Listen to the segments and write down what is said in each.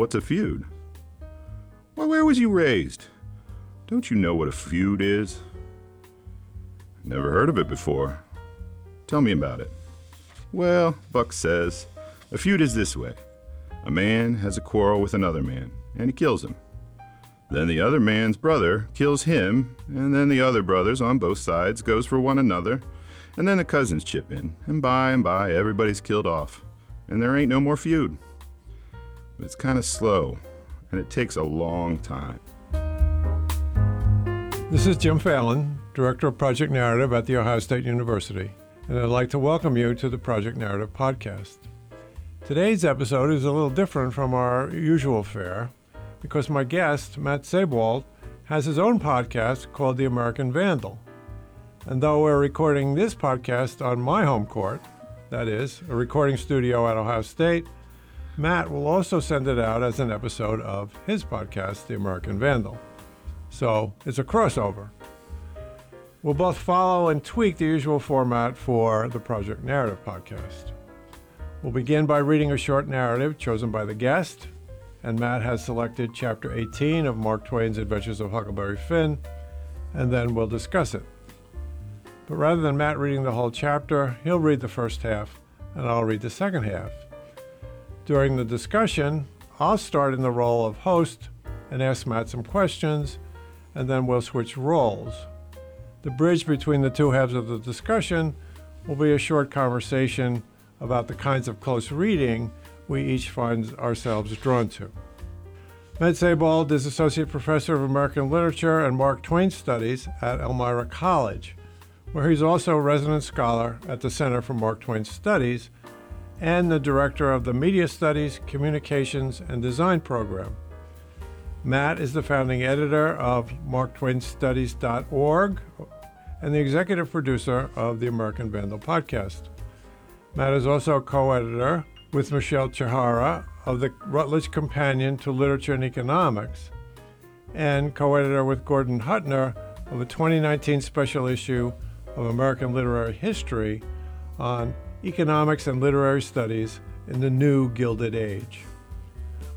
what's a feud? Why, where was you raised? Don't you know what a feud is? Never heard of it before. Tell me about it. Well, Buck says, a feud is this way a man has a quarrel with another man, and he kills him. Then the other man's brother kills him, and then the other brothers on both sides goes for one another, and then the cousins chip in, and by and by everybody's killed off, and there ain't no more feud. But it's kind of slow, and it takes a long time. This is Jim Phelan, Director of Project Narrative at The Ohio State University, and I'd like to welcome you to the Project Narrative Podcast. Today's episode is a little different from our usual fare because my guest, Matt Seybold, has his own podcast called The American Vandal. And though we're recording this podcast on my home court, that is, a recording studio at Ohio State, Matt will also send it out as an episode of his podcast, The American Vandal. So it's a crossover. We'll both follow and tweak the usual format for the Project Narrative podcast. We'll begin by reading a short narrative chosen by the guest, and Matt has selected chapter 18 of Mark Twain's Adventures of Huckleberry Finn, and then we'll discuss it. But rather than Matt reading the whole chapter, he'll read the first half, and I'll read the second half. During the discussion, I'll start in the role of host and ask Matt some questions, and then we'll switch roles. The bridge between the two halves of the discussion will be a short conversation about the kinds of close reading we each find ourselves drawn to. Matt Seybold is Associate Professor of American Literature and Mark Twain Studies at Elmira College, where he's also a resident scholar at the Center for Mark Twain Studies and the Director of the Media Studies, Communications, and Design program. Matt is the founding editor of MarkTwainStudies.org and the executive producer of the American Vandal podcast. Matt is also co editor with Michelle Chihara of the Routledge Companion to Literature and Economics, and co editor with Gordon Hutner of a 2019 special issue of American Literary History on economics and literary studies in the new Gilded Age.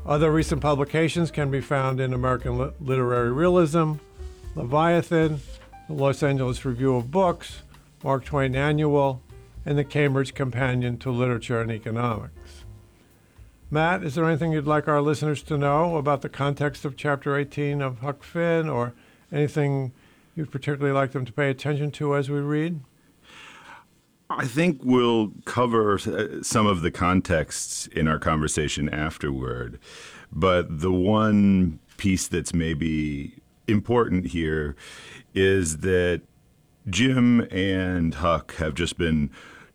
Other recent publications can be found in American Literary Realism, Leviathan, the Los Angeles Review of Books, Mark Twain Annual, and the Cambridge Companion to Literature and Economics. Matt, is there anything you'd like our listeners to know about the context of Chapter 18 of Huck Finn, or anything you'd particularly like them to pay attention to as we read? I think we'll cover uh, some of the contexts in our conversation afterward. But the one piece that's maybe important here is that Jim and Huck have just been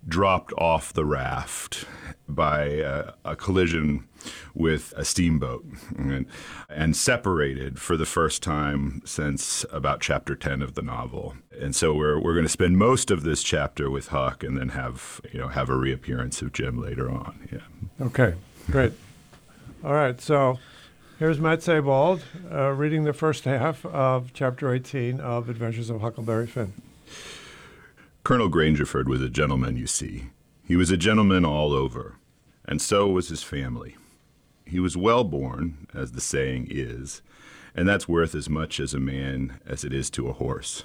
dropped off the raft by a, a collision with a steamboat and, and, separated for the first time since about chapter 10 of the novel. And so we're, we're going to spend most of this chapter with Huck and then have, you know, have a reappearance of Jim later on. Yeah. Okay, great. All right, so here's Matt Seybold uh, reading the first half of chapter 18 of Adventures of Huckleberry Finn. Colonel Grangerford was a gentleman, you see. He was a gentleman all over, and so was his family. He was well born, as the saying is, and that's worth as much as a man as it is to a horse.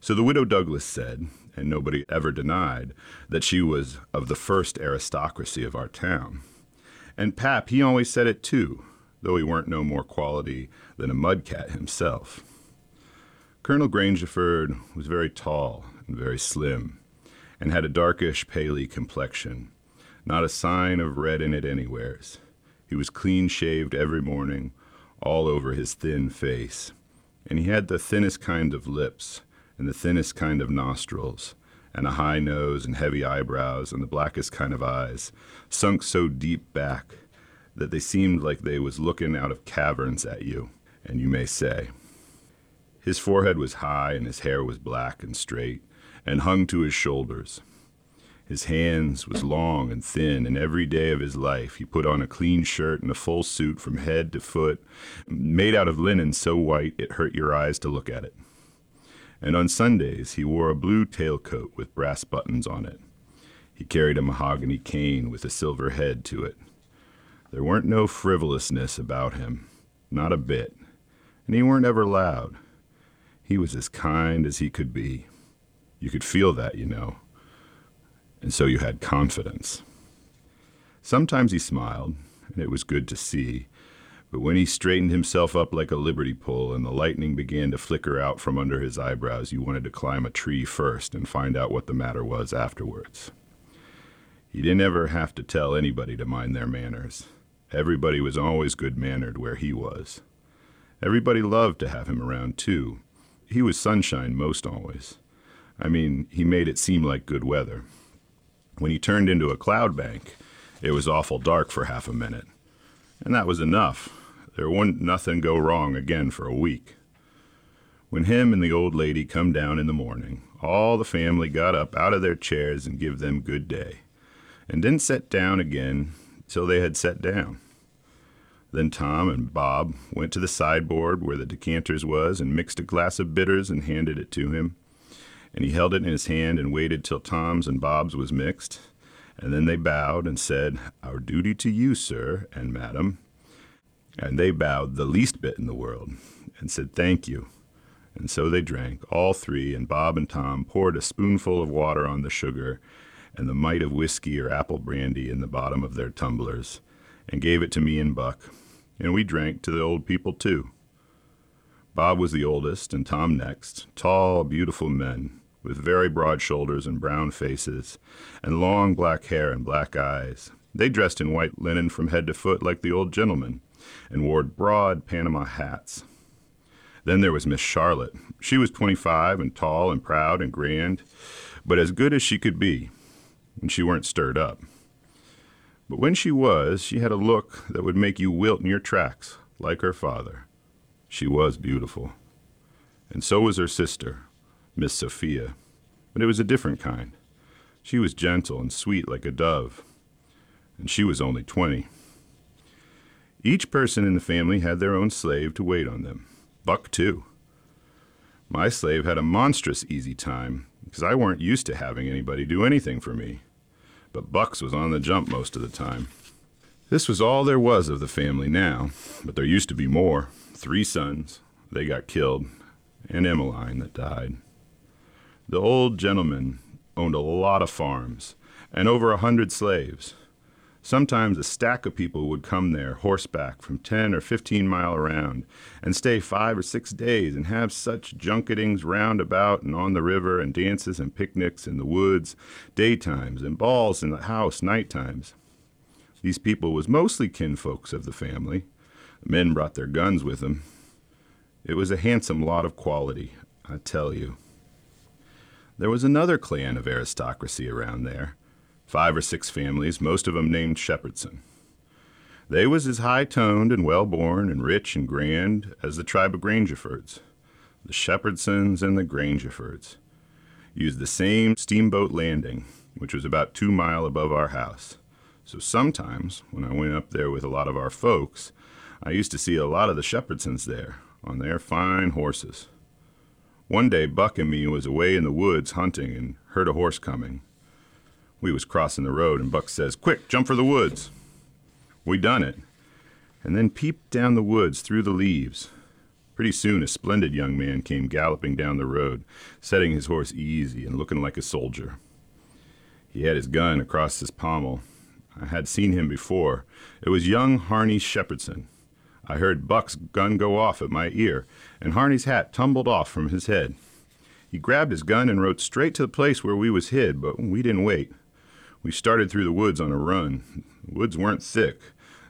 So the widow Douglas said, and nobody ever denied, that she was of the first aristocracy of our town. And Pap, he always said it too, though he weren't no more quality than a mudcat himself. Colonel Grangerford was very tall and very slim, and had a darkish, paly complexion, not a sign of red in it anywheres. He was clean shaved every morning, all over his thin face, and he had the thinnest kind of lips, and the thinnest kind of nostrils, and a high nose and heavy eyebrows, and the blackest kind of eyes, sunk so deep back that they seemed like they was looking out of caverns at you, and you may say. His forehead was high, and his hair was black and straight, and hung to his shoulders. His hands was long and thin, and every day of his life he put on a clean shirt and a full suit from head to foot, made out of linen so white it hurt your eyes to look at it. And on Sundays he wore a blue tailcoat with brass buttons on it. He carried a mahogany cane with a silver head to it. There weren't no frivolousness about him, not a bit, and he weren't ever loud. He was as kind as he could be. You could feel that, you know, and so you had confidence. Sometimes he smiled, and it was good to see, but when he straightened himself up like a liberty pole and the lightning began to flicker out from under his eyebrows, you wanted to climb a tree first and find out what the matter was afterwards. He didn't ever have to tell anybody to mind their manners. Everybody was always good mannered where he was. Everybody loved to have him around, too. He was sunshine most always. I mean, he made it seem like good weather. When he turned into a cloud bank, it was awful dark for half a minute. And that was enough. There wouldn't nothing go wrong again for a week. When him and the old lady come down in the morning, all the family got up out of their chairs and give them good day, and didn't set down again till they had set down. Then Tom and Bob went to the sideboard where the decanters was and mixed a glass of bitters and handed it to him. And he held it in his hand and waited till Tom's and Bob's was mixed. And then they bowed and said, Our duty to you, sir and madam. And they bowed the least bit in the world and said, Thank you. And so they drank, all three, and Bob and Tom poured a spoonful of water on the sugar and the mite of whiskey or apple brandy in the bottom of their tumblers, and gave it to me and Buck, and we drank to the old people too. Bob was the oldest, and Tom next, tall, beautiful men, with very broad shoulders and brown faces, and long black hair and black eyes. They dressed in white linen from head to foot like the old gentlemen, and wore broad Panama hats. Then there was Miss Charlotte. She was twenty five and tall and proud and grand, but as good as she could be when she weren't stirred up. But when she was, she had a look that would make you wilt in your tracks, like her father. She was beautiful. And so was her sister, Miss Sophia, but it was a different kind. She was gentle and sweet like a dove, and she was only twenty. Each person in the family had their own slave to wait on them. Buck, too. My slave had a monstrous easy time because I weren't used to having anybody do anything for me. But Bucks was on the jump most of the time. This was all there was of the family now, but there used to be more. Three sons. They got killed, and Emmeline that died. The old gentleman owned a lot of farms and over a hundred slaves. Sometimes a stack of people would come there horseback from 10 or 15 mile around and stay five or six days and have such junketings round about and on the river and dances and picnics in the woods daytimes and balls in the house night times. These people was mostly kinfolks of the family. The men brought their guns with them. It was a handsome lot of quality, I tell you. There was another clan of aristocracy around there five or six families, most of of 'em named Shepherdson. They was as high toned and well born and rich and grand as the tribe of Grangerfords. The Shepherdsons and the Grangerfords used the same steamboat landing, which was about two mile above our house. So sometimes, when I went up there with a lot of our folks, I used to see a lot of the Shepherdsons there on their fine horses. One day Buck and me was away in the woods hunting and heard a horse coming. We was crossing the road, and Buck says, Quick, jump for the woods. We done it, and then peeped down the woods through the leaves. Pretty soon, a splendid young man came galloping down the road, setting his horse easy and looking like a soldier. He had his gun across his pommel. I had seen him before. It was young Harney Shepherdson. I heard Buck's gun go off at my ear, and Harney's hat tumbled off from his head. He grabbed his gun and rode straight to the place where we was hid, but we didn't wait. We started through the woods on a run. The woods weren't thick,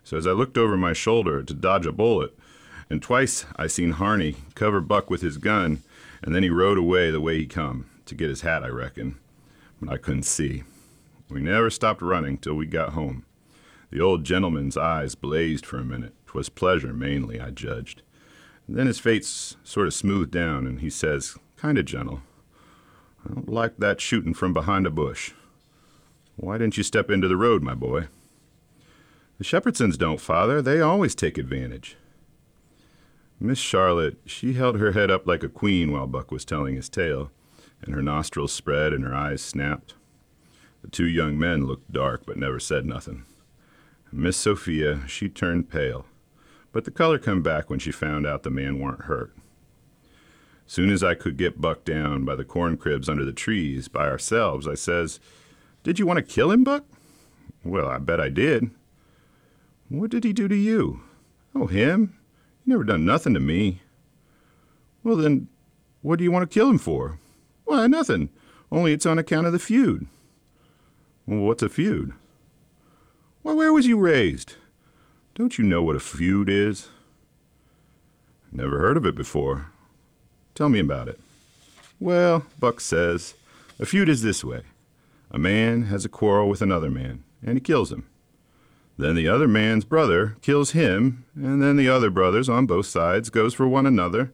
so as I looked over my shoulder to dodge a bullet, and twice I seen Harney cover Buck with his gun, and then he rode away the way he come, to get his hat, I reckon. But I couldn't see. We never stopped running till we got home. The old gentleman's eyes blazed for a minute. 'Twas pleasure, mainly, I judged. And then his face sort of smoothed down, and he says, kind of gentle, I don't like that shooting from behind a bush. Why didn't you step into the road, my boy? The Shepherdsons don't, father. They always take advantage. Miss Charlotte, she held her head up like a queen while Buck was telling his tale, and her nostrils spread and her eyes snapped. The two young men looked dark but never said nothing. Miss Sophia, she turned pale, but the color come back when she found out the man weren't hurt. Soon as I could get Buck down by the corn cribs under the trees by ourselves, I says, Did you want to kill him, Buck? Well, I bet I did. What did he do to you? Oh, him? He never done nothing to me. Well, then, what do you want to kill him for? Why, nothing. Only it's on account of the feud. Well, what's a feud? Why, where was you raised? Don't you know what a feud is? Never heard of it before. Tell me about it. Well, Buck says, a feud is this way a man has a quarrel with another man, and he kills him. Then the other man's brother kills him, and then the other brothers on both sides goes for one another,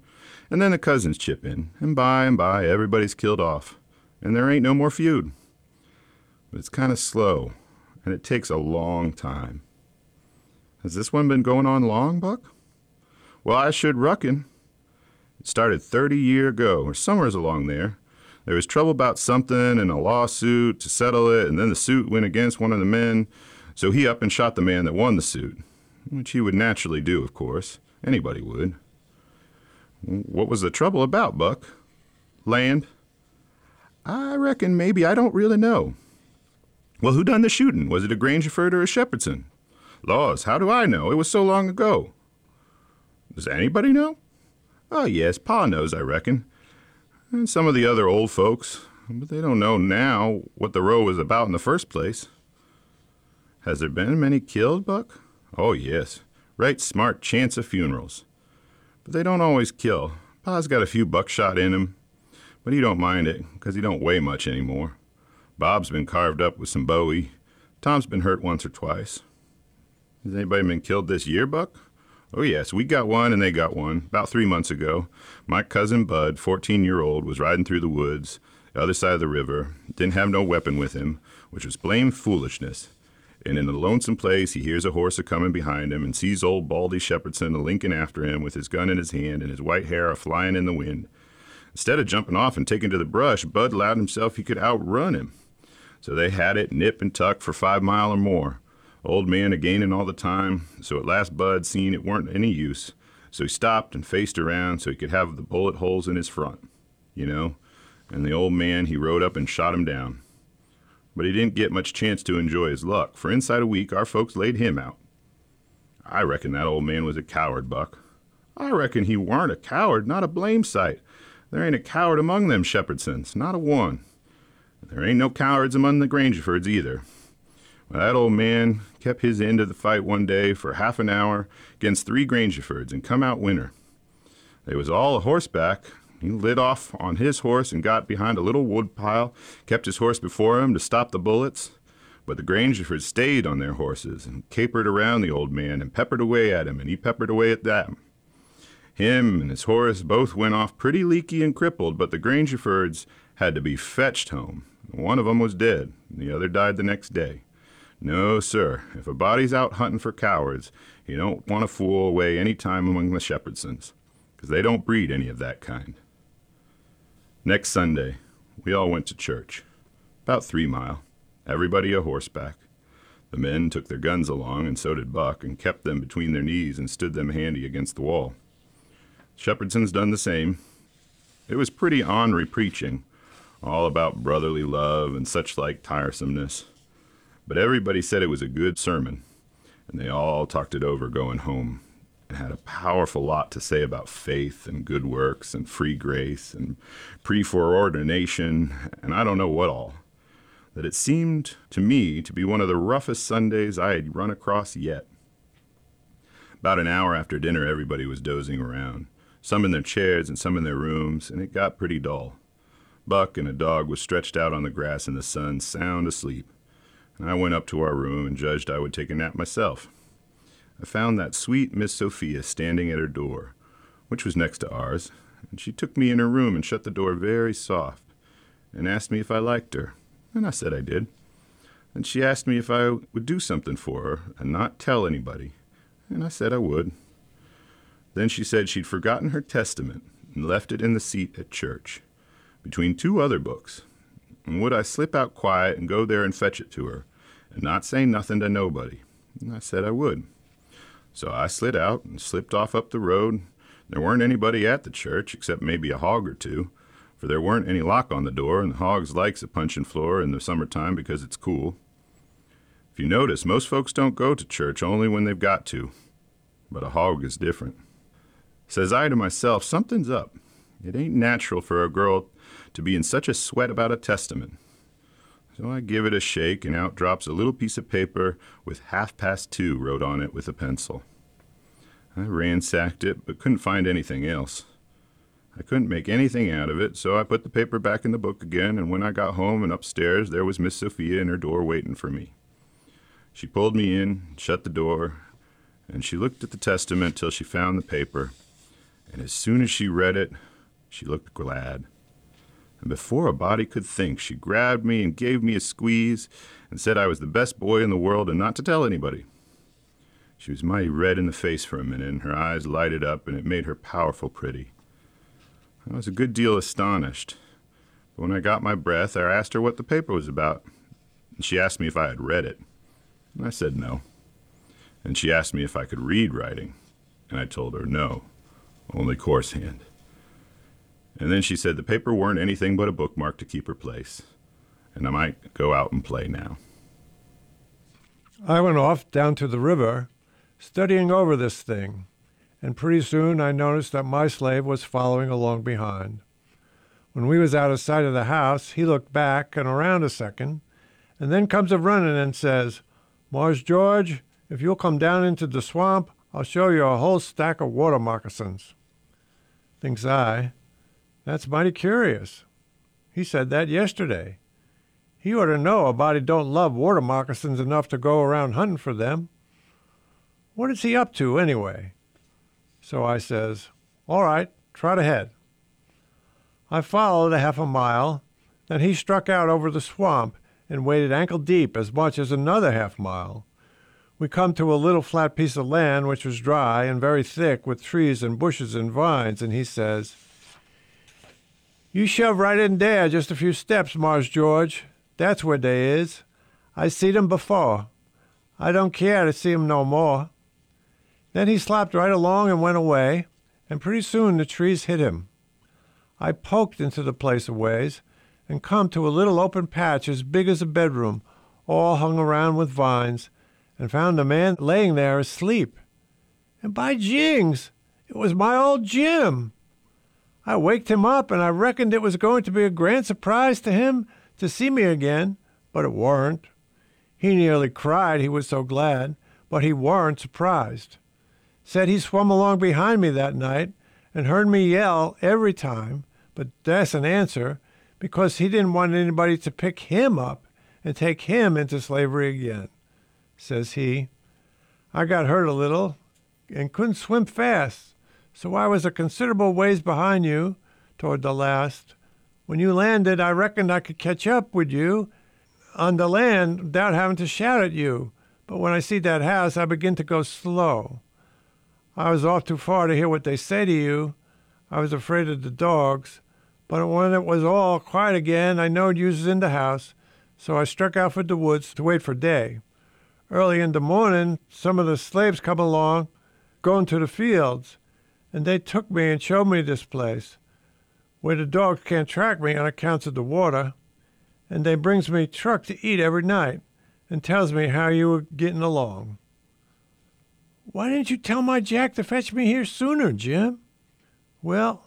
and then the cousins chip in, and by and by everybody's killed off, and there ain't no more feud. But it's kind of slow, and it takes a long time. Has this one been going on long, Buck? Well, I should reckon. It started 30 year ago, or somewheres along there. There was trouble about something and a lawsuit to settle it, and then the suit went against one of the men, so he up and shot the man that won the suit, which he would naturally do, of course. Anybody would. What was the trouble about, Buck? Land? I reckon maybe I don't really know. Well, who done the shooting? Was it a Grangerford or a Shepherdson? Laws, how do I know? It was so long ago. Does anybody know? Oh, yes, Pa knows, I reckon. And some of the other old folks, but they don't know now what the row was about in the first place. Has there been many killed, Buck? Oh, yes. Right smart chance of funerals. But they don't always kill. Pa's got a few buckshot in him, but he don't mind it, 'cause he don't weigh much anymore. Bob's been carved up with some bowie. Tom's been hurt once or twice. Has anybody been killed this year, Buck? Oh, yes, we got one and they got one about three months ago. My cousin Bud, 14 year old, was riding through the woods, the other side of the river, didn't have no weapon with him, which was blame foolishness. And in a lonesome place, he hears a horse a coming behind him and sees old Baldy Shepherdson a linking after him with his gun in his hand and his white hair a flying in the wind. Instead of jumping off and taking to the brush, Bud allowed himself he could outrun him. So they had it nip and tuck for five mile or more. Old man a gaining all the time, so at last Bud seen it weren't any use, so he stopped and faced around so he could have the bullet holes in his front, you know, and the old man he rode up and shot him down. But he didn't get much chance to enjoy his luck, for inside a week our folks laid him out. I reckon that old man was a coward, Buck. I reckon he warn't a coward, not a blame sight. There ain't a coward among them Shepherdsons, not a one. There ain't no cowards among the Grangerfords either. Well, that old man kept his end of the fight one day for half an hour against three Grangerfords and come out winner. They was all a horseback. He lit off on his horse and got behind a little wood pile, kept his horse before him to stop the bullets. But the Grangerfords stayed on their horses and capered around the old man and peppered away at him, and he peppered away at them. Him and his horse both went off pretty leaky and crippled, but the Grangerfords had to be fetched home. One of 'em was dead, and the other died the next day. No, sir. If a body's out hunting for cowards, you don't want to fool away any time among the Shepherdsons, because they don't breed any of that kind. Next Sunday, we all went to church. About three mile. Everybody a horseback. The men took their guns along, and so did Buck, and kept them between their knees and stood them handy against the wall. Shepherdson's done the same. It was pretty ornery preaching, all about brotherly love and such like tiresomeness. But everybody said it was a good sermon, and they all talked it over going home and had a powerful lot to say about faith and good works and free grace and preforeordination and I don't know what all. That it seemed to me to be one of the roughest Sundays I had run across yet. About an hour after dinner, everybody was dozing around, some in their chairs and some in their rooms, and it got pretty dull. Buck and a dog was stretched out on the grass in the sun, sound asleep. And I went up to our room and judged I would take a nap myself. I found that sweet Miss Sophia standing at her door, which was next to ours, and she took me in her room and shut the door very soft, and asked me if I liked her, and I said I did. And she asked me if I would do something for her and not tell anybody, and I said I would. Then she said she'd forgotten her testament and left it in the seat at church, between two other books, and would I slip out quiet and go there and fetch it to her, and not say nothing to nobody, And I said I would. So I slid out and slipped off up the road. There weren't anybody at the church except maybe a hog or two, for there weren't any lock on the door, and the hogs likes a puncheon floor in the summertime because it's cool. If you notice, most folks don't go to church only when they've got to, but a hog is different. Says I to myself, something's up. It ain't natural for a girl to be in such a sweat about a testament. So I give it a shake, and out drops a little piece of paper with half past two wrote on it with a pencil. I ransacked it, but couldn't find anything else. I couldn't make anything out of it, so I put the paper back in the book again, and when I got home and upstairs, there was Miss Sophia in her door waiting for me. She pulled me in, shut the door, and she looked at the testament till she found the paper, and as soon as she read it, she looked glad and before a body could think, she grabbed me and gave me a squeeze and said I was the best boy in the world and not to tell anybody. She was mighty red in the face for a minute, and her eyes lighted up, and it made her powerful pretty. I was a good deal astonished. But when I got my breath, I asked her what the paper was about, and she asked me if I had read it. And I said no. And she asked me if I could read writing, and I told her no, only coarse hand. And then she said the paper weren't anything but a bookmark to keep her place, and I might go out and play now. I went off down to the river, studying over this thing, and pretty soon I noticed that my slave was following along behind. When we was out of sight of the house, he looked back and around a second, and then comes a running and says, Mars George, if you'll come down into the swamp, I'll show you a whole stack of water moccasins. Thinks I, that's mighty curious. He said that yesterday. He ought to know a body don't love water moccasins enough to go around hunting for them. What is he up to, anyway? So I says, All right, trot ahead. I followed a half a mile, then he struck out over the swamp and waded ankle deep as much as another half mile. We come to a little flat piece of land which was dry and very thick with trees and bushes and vines, and he says, you shove right in there just a few steps, Mars George. That's where they is. I seed 'em before. I don't care to see 'em no more. Then he slapped right along and went away, and pretty soon the trees hit him. I poked into the place a ways and come to a little open patch as big as a bedroom, all hung around with vines, and found a man laying there asleep. And by jings, it was my old Jim. I waked him up, and I reckoned it was going to be a grand surprise to him to see me again, but it warn't. He nearly cried, he was so glad, but he warn't surprised. Said he swum along behind me that night and heard me yell every time, but that's an answer, because he didn't want anybody to pick him up and take him into slavery again. Says he, I got hurt a little and couldn't swim fast, so I was a considerable ways behind you toward the last. When you landed, I reckoned I could catch up with you on the land without having to shout at you. But when I see that house, I begin to go slow. I was off too far to hear what they say to you. I was afraid of the dogs. But when it was all quiet again, I knowed you was in the house, so I struck out for the woods to wait for day. Early in the morning, some of the slaves come along, going to the fields and they took me and showed me this place where the dogs can't track me on account of the water, and they brings me truck to eat every night and tells me how you were getting along. Why didn't you tell my Jack to fetch me here sooner, Jim? Well,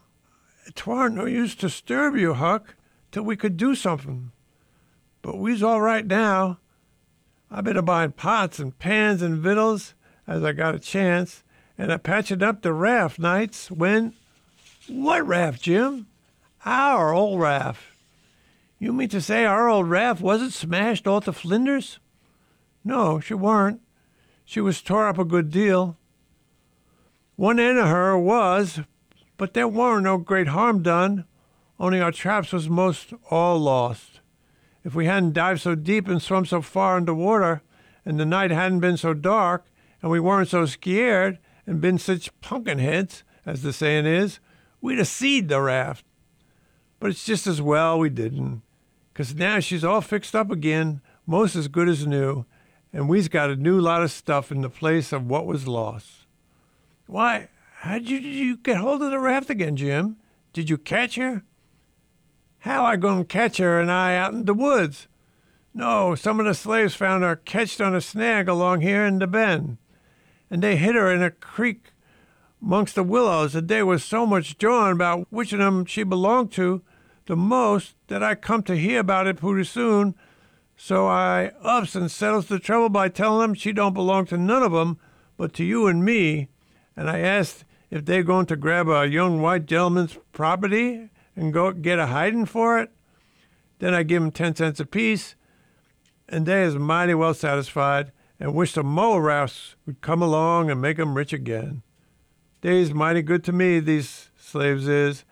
twarn't no use to disturb you, Huck, till we could do something. But we's all right now. I better buy pots and pans and victuals as I got a chance, and I patched up the raft nights when. What raft, Jim? Our old raft. You mean to say our old raft wasn't smashed off to flinders? No, she weren't. She was tore up a good deal. One end of her was, but there weren't no great harm done, only our traps was most all lost. If we hadn't dived so deep and swum so far under water, and the night hadn't been so dark, and we weren't so scared, and been such pumpkin heads, as the saying is, we'd have seed the raft. But it's just as well we didn't, 'cause now she's all fixed up again, most as good as new, and we's got a new lot of stuff in the place of what was lost. Why, how'd you, did you get hold of the raft again, Jim? Did you catch her? How I to catch her and I out in the woods? No, some of the slaves found her catched on a snag along here in the bend, and they hid her in a creek amongst the willows, and they was so much jawing about which of them she belonged to the most that I come to hear about it pretty soon. So I ups and settles the trouble by telling them she don't belong to none of 'em, but to you and me. And I asked if they're going to grab a young white gentleman's property and go get a hiding for it. Then I give 'em ten cents apiece, and they is mighty well satisfied and wish the rafts would come along and make 'em rich again. They's mighty good to me, these slaves is,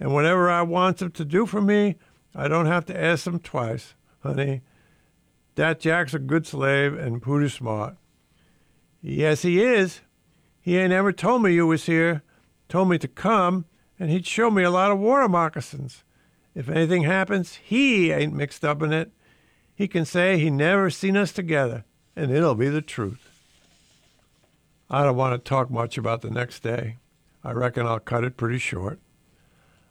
and whatever I wants 'em to do for me, I don't have to ask 'em twice, honey. That Jack's a good slave and pooty smart. Yes, he is. He ain't ever told me you was here. Told me to come, and he'd show me a lot of water moccasins. If anything happens, he ain't mixed up in it. He can say he never seen us together, and it'll be the truth. I don't want to talk much about the next day. I reckon I'll cut it pretty short.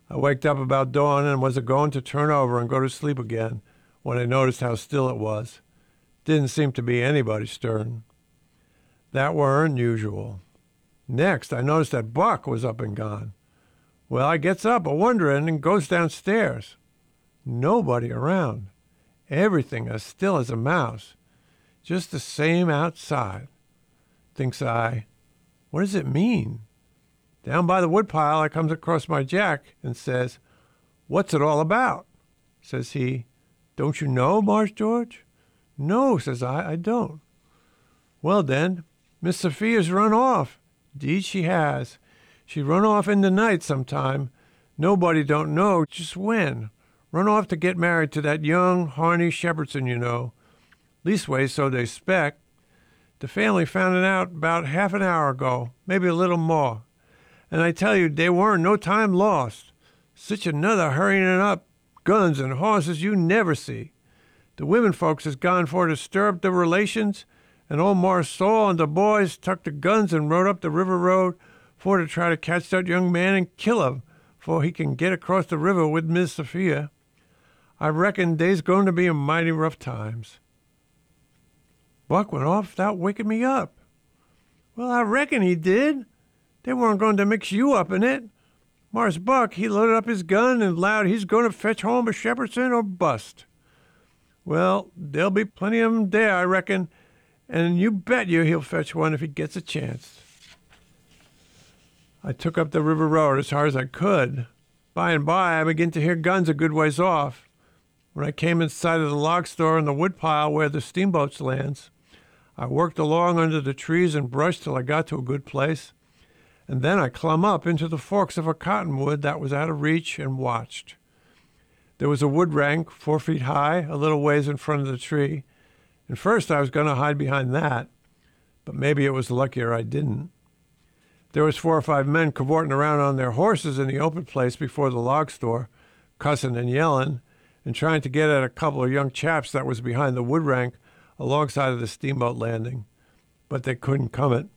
I waked up about dawn and was a going to turn over and go to sleep again when I noticed how still it was. Didn't seem to be anybody stirring. That were unusual. Next, I noticed that Buck was up and gone. Well, I gets up a wondering and goes downstairs. Nobody around. Everything as still as a mouse. Just the same outside. Thinks I, what does it mean? Down by the woodpile, I comes across my Jack and says, What's it all about? Says he, Don't you know, Marsh George? No, says I, I don't. Well then, Miss Sophia's run off. Deed she has. She run off in the night sometime. Nobody don't know just when. Run off to get married to that young Harney Shepherdson, you know. Leastways, so they spec. The family found it out about half an hour ago, maybe a little more. And I tell you, they weren't no time lost. Such another hurrying up, guns and horses you never see. The women folks has gone for to stir up the relations, and old Marse Saul and the boys tucked the guns and rode up the river road for to try to catch that young man and kill him, for he can get across the river with Miss Sophia. I reckon they's going to be a mighty rough times. Buck went off without waking me up. Well, I reckon he did. They weren't going to mix you up in it. Mars Buck, he loaded up his gun and vowed he's going to fetch home a Shepherdson or bust. Well, there'll be plenty of 'em there, I reckon, and you bet you he'll fetch one if he gets a chance. I took up the river road as hard as I could. By and by, I began to hear guns a good ways off. When I came in sight of the log store and the woodpile where the steamboats lands, I worked along under the trees and brush till I got to a good place, and then I clumb up into the forks of a cottonwood that was out of reach and watched. There was a wood rank four feet high, a little ways in front of the tree, and first I was going to hide behind that, but maybe it was luckier I didn't. There was four or five men cavorting around on their horses in the open place before the log store, cussing and yelling, and trying to get at a couple of young chaps that was behind the wood rank alongside of the steamboat landing, but they couldn't come it.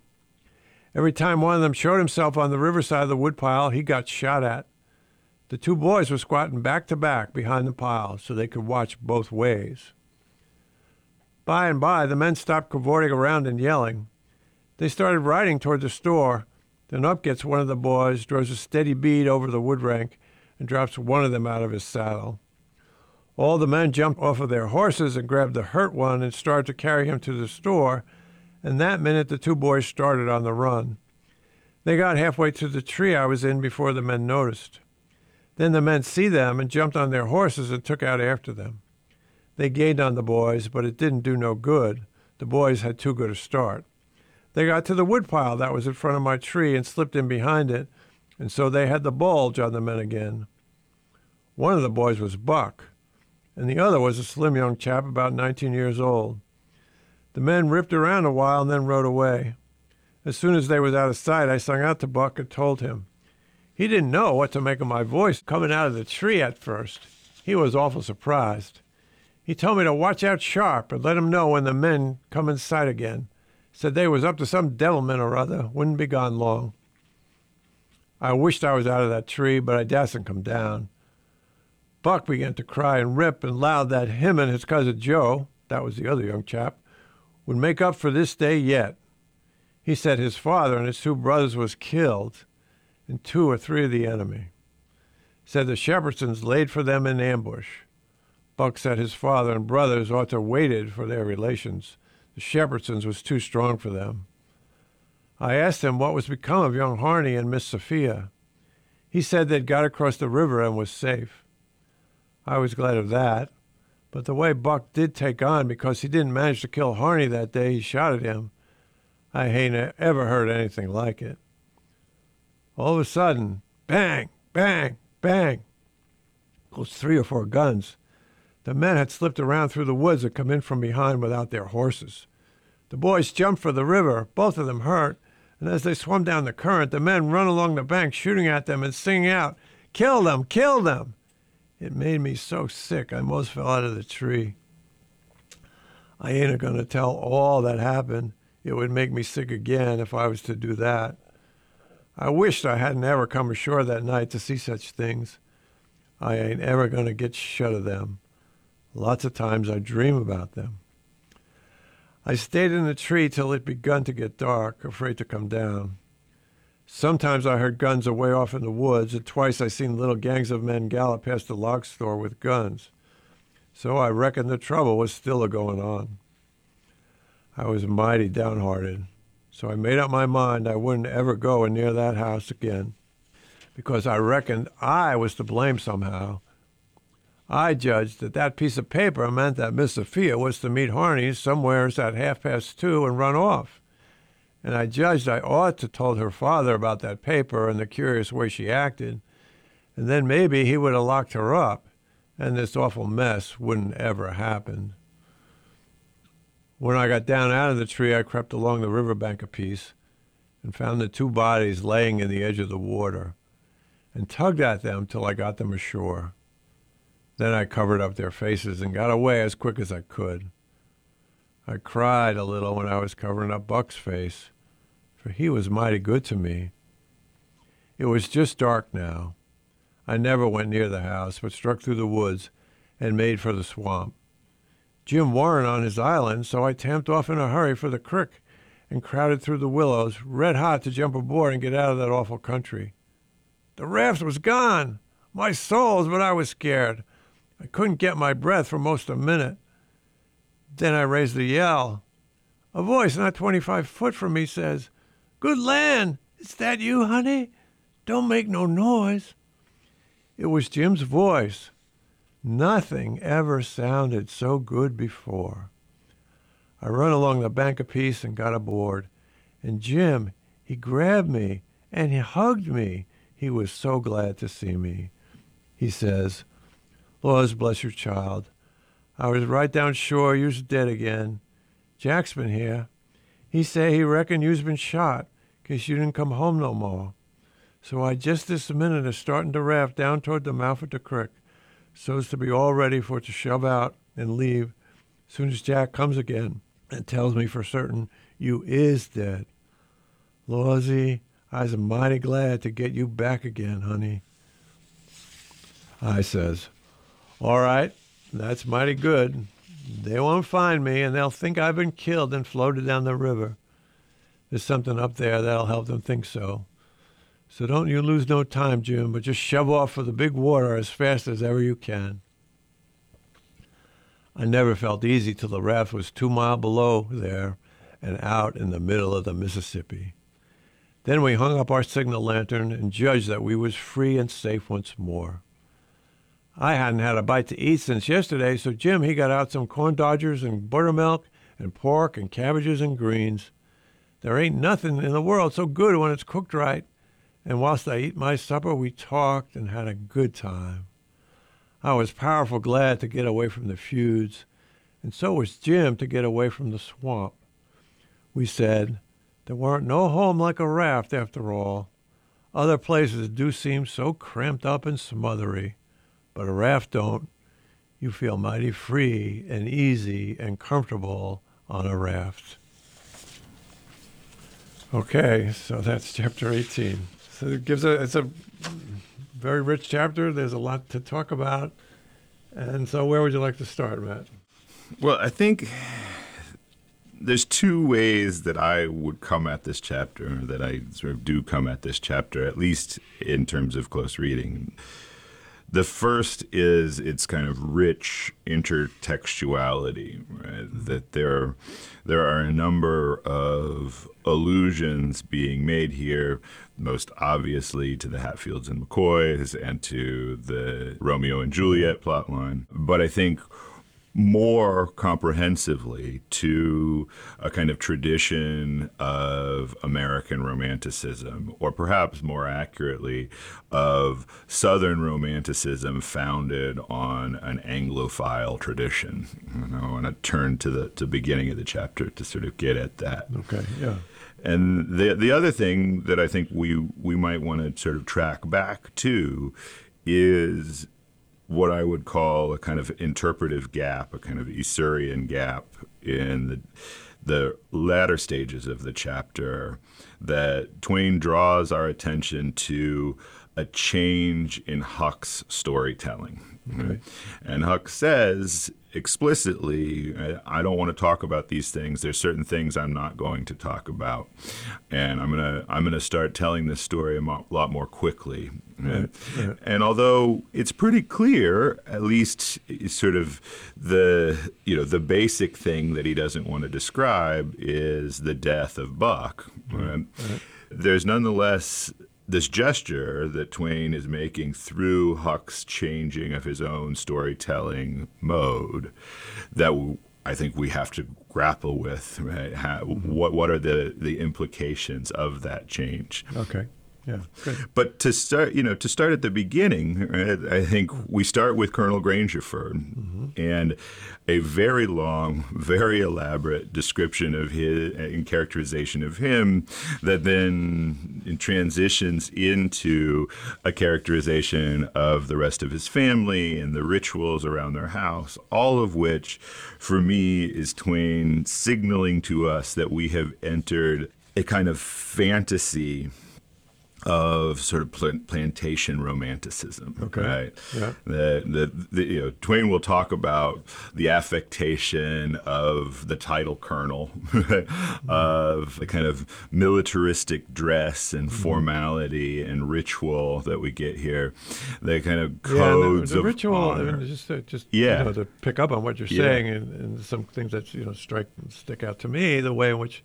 Every time one of them showed himself on the riverside of the woodpile, he got shot at. The two boys were squatting back to back behind the pile so they could watch both ways. By and by, the men stopped cavorting around and yelling. They started riding toward the store. Then up gets one of the boys, draws a steady bead over the wood rank, and drops one of them out of his saddle. All the men jumped off of their horses and grabbed the hurt one and started to carry him to the store, and that minute the two boys started on the run. They got halfway to the tree I was in before the men noticed. Then the men see them and jumped on their horses and took out after them. They gained on the boys, but it didn't do no good. The boys had too good a start. They got to the woodpile that was in front of my tree and slipped in behind it, and so they had the bulge on the men again. One of the boys was Buck, and the other was a slim young chap about 19 years old. The men ripped around a while and then rode away. As soon as they was out of sight, I sung out to Buck and told him. He didn't know what to make of my voice coming out of the tree at first. He was awful surprised. He told me to watch out sharp and let him know when the men come in sight again. Said they was up to some devilment or other, wouldn't be gone long. I wished I was out of that tree, but I dasn't come down. Buck began to cry and rip and loud that him and his cousin Joe, that was the other young chap, would make up for this day yet. He said his father and his two brothers was killed, and two or three of the enemy. Said the Shepherdsons laid for them in ambush. Buck said his father and brothers ought to waited for their relations. The Shepherdsons was too strong for them. I asked him what was become of young Harney and Miss Sophia. He said they'd got across the river and was safe. I was glad of that, but the way Buck did take on because he didn't manage to kill Harney that day he shot at him, I ain't ever heard anything like it. All of a sudden, bang, bang, bang, goes three or four guns. The men had slipped around through the woods and come in from behind without their horses. The boys jumped for the river, both of them hurt, and as they swum down the current, the men run along the bank shooting at them and singing out, Kill them! Kill them! It made me so sick I most fell out of the tree. I ain't going to tell all that happened. It would make me sick again if I was to do that. I wished I hadn't ever come ashore that night to see such things. I ain't ever going to get shut of them. Lots of times I dream about them. I stayed in the tree till it begun to get dark, afraid to come down. Sometimes I heard guns away off in the woods, and twice I seen little gangs of men gallop past the log store with guns. So I reckoned the trouble was still a going on. I was mighty downhearted, so I made up my mind I wouldn't ever go near that house again, because I reckoned I was to blame somehow I judged that that piece of paper meant that Miss Sophia was to meet Harney somewheres at half past two and run off. And I judged I ought to told her father about that paper and the curious way she acted, and then maybe he would have locked her up, and this awful mess wouldn't ever happen. When I got down out of the tree, I crept along the river bank a piece and found the two bodies laying in the edge of the water, and tugged at them till I got them ashore. Then I covered up their faces and got away as quick as I could. I cried a little when I was covering up Buck's face, for he was mighty good to me. It was just dark now. I never went near the house, but struck through the woods and made for the swamp. Jim warn't on his island, so I tamped off in a hurry for the crick and crowded through the willows, red hot to jump aboard and get out of that awful country. The raft was gone. My souls, but I was scared. I couldn't get my breath for most a minute. Then I raised a yell. A voice not 25 foot from me says, Good land! Is that you, honey? Don't make no noise. It was Jim's voice. Nothing ever sounded so good before. I run along the bank a piece and got aboard. And Jim, he grabbed me and he hugged me. He was so glad to see me. He says, Laws bless your child. I was right down shore, you's dead again. Jack's been here. He say he reckon you's been shot, case you didn't come home no more. So I just this minute is starting to raft down toward the mouth of the creek, so's to be all ready for to shove out and leave soon as Jack comes again and tells me for certain you is dead. Lawsy, I's mighty glad to get you back again, honey. I says, all right, that's mighty good. They won't find me, and they'll think I've been killed and floated down the river. There's something up there that'll help them think so. So don't you lose no time, Jim, but just shove off for the big water as fast as ever you can. I never felt easy till the raft was two mile below there and out in the middle of the Mississippi. Then we hung up our signal lantern and judged that we was free and safe once more. I hadn't had a bite to eat since yesterday, so Jim he got out some corn dodgers and buttermilk and pork and cabbages and greens. There ain't nothing in the world so good when it's cooked right. And whilst I eat my supper, we talked and had a good time. I was powerful glad to get away from the feuds, and so was Jim to get away from the swamp. We said, there weren't no home like a raft after all. Other places do seem so cramped up and smothery but a raft don't. you feel mighty free and easy and comfortable on a raft. Okay, so that's chapter 18. So it gives a it's a very rich chapter. There's a lot to talk about. And so where would you like to start, Matt? Well, I think there's two ways that I would come at this chapter, that I sort of do come at this chapter, at least in terms of close reading. The first is its kind of rich intertextuality, right? That there, there are a number of allusions being made here, most obviously to the Hatfields and McCoys and to the Romeo and Juliet plotline. But I think more comprehensively to a kind of tradition of American romanticism, or perhaps more accurately, of Southern romanticism founded on an Anglophile tradition. And I want to turn to the to beginning of the chapter to sort of get at that. Okay, yeah. And the the other thing that I think we we might want to sort of track back to is what I would call a kind of interpretive gap, a kind of Iserian gap in the, the latter stages of the chapter that Twain draws our attention to a change in Huck's storytelling. Okay. And Huck says explicitly, I don't want to talk about these things. There's certain things I'm not going to talk about, and I'm gonna I'm gonna start telling this story a lot more quickly. Right. Right. And although it's pretty clear, at least sort of the you know the basic thing that he doesn't want to describe is the death of Buck. Right. There's nonetheless this gesture that Twain is making through Huck's changing of his own storytelling mode that I think we have to grapple with. Right? How, what what are the the implications of that change? Okay. Yeah. Good. But to start, you know, to start at the beginning, I think we start with Colonel Grangerford mm-hmm. and a very long, very elaborate description of his and characterization of him that then transitions into a characterization of the rest of his family and the rituals around their house, all of which, for me, is Twain signaling to us that we have entered a kind of fantasy of sort of plantation romanticism. Okay. Right. Yeah. The, the, the, you know, Twain will talk about the affectation of the title colonel, of the kind of militaristic dress and mm-hmm. formality and ritual that we get here, the kind of codes yeah, the, the of ritual. honor. I mean, just uh, just yeah. you know, to pick up on what you're yeah. saying and, and some things that you know strike stick out to me, the way in which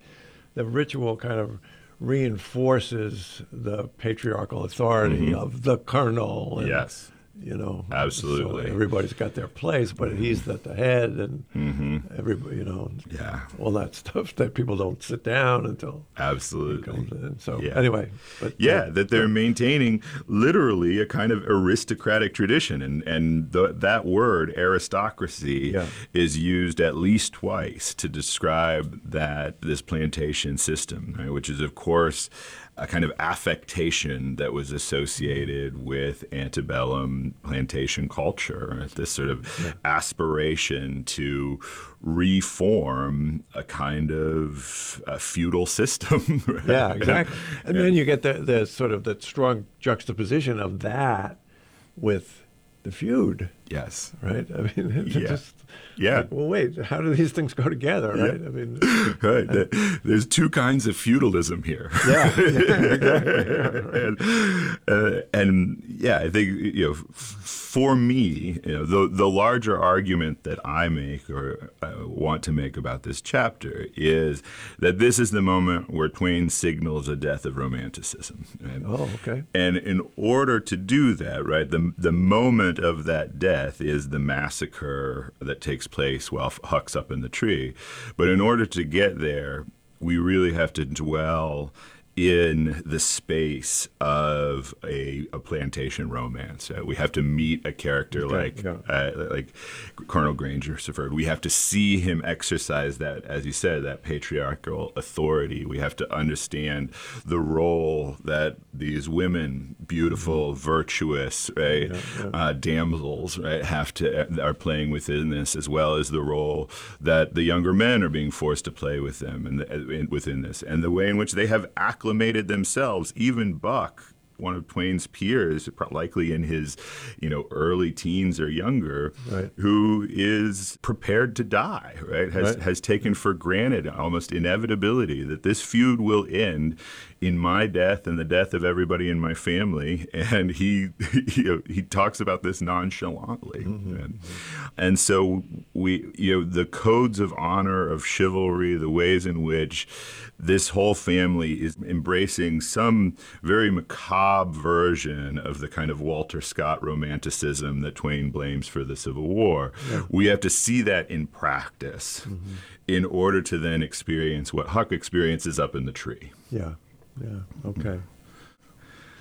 the ritual kind of reinforces the patriarchal authority mm-hmm. of the colonel. And, yes you know absolutely so everybody's got their place but he's at the head and mm-hmm. everybody you know yeah all that stuff that people don't sit down until absolutely comes in so yeah. anyway but yeah uh, that they're maintaining literally a kind of aristocratic tradition and and the, that word aristocracy yeah. is used at least twice to describe that this plantation system right, which is of course a kind of affectation that was associated with antebellum plantation culture, this sort of yeah. aspiration to reform a kind of a feudal system. Right? Yeah, exactly. And then you get the, the sort of the strong juxtaposition of that with the feud. Yes. Right? I mean, yeah. just yeah. Like, well, wait, how do these things go together, right? Yeah. I mean, right. And, There's two kinds of feudalism here. Yeah, yeah exactly. and, uh, and, yeah, I think you know, for me, you know, the the larger argument that I make or uh, want to make about this chapter is that this is the moment where Twain signals a death of romanticism. Right? Oh, okay. And in order to do that, right, the the moment of that death is the massacre that takes place while Huck's up in the tree. But in order to get there, we really have to dwell in the space of a, a plantation romance. Uh, we have to meet a character Okay, like yeah. uh, like Colonel Grangerford. We have to see him exercise that, as you said, that patriarchal authority. We have to understand the role that these women, beautiful, virtuous, right, Uh, damsels, right, have to are playing within this, as well as the role that the younger men are being forced to play with them and the, in, within this, and the way in which they have acclimated themselves. Even Buck one of Twain's peers, likely in his, you know, early teens or younger, Right. who is prepared to die, right? Has Right. has taken for granted almost inevitability that this feud will end in my death and the death of everybody in my family, and he you know, he talks about this nonchalantly, mm-hmm. and, and so we you know the codes of honor of chivalry, the ways in which this whole family is embracing some very macabre version of the kind of Walter Scott romanticism that Twain blames for the Civil War. We have to see that in practice mm-hmm. in order to then experience what Huck experiences up in the tree. Yeah, yeah, okay.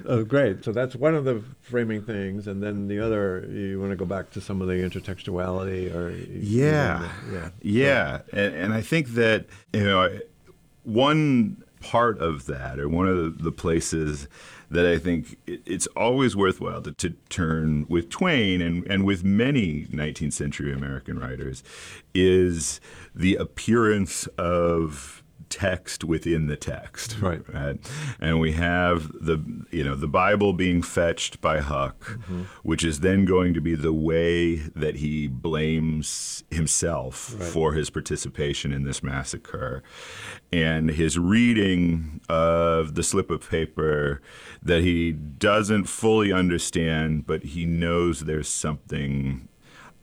Oh, great. So that's one of the framing things, and then the other, you want to go back to some of the intertextuality, or Yeah. yeah, Yeah, and, and I think that you know one part of that, or one of the places that I think it, it's always worthwhile to, to turn with Twain and, and with many 19th century American writers, is the appearance of text within the text Right. right? And we have the you know the Bible being fetched by Huck, mm-hmm. which is then going to be the way that he blames himself Right. for his participation in this massacre, and his reading of the slip of paper that he doesn't fully understand, but he knows there's something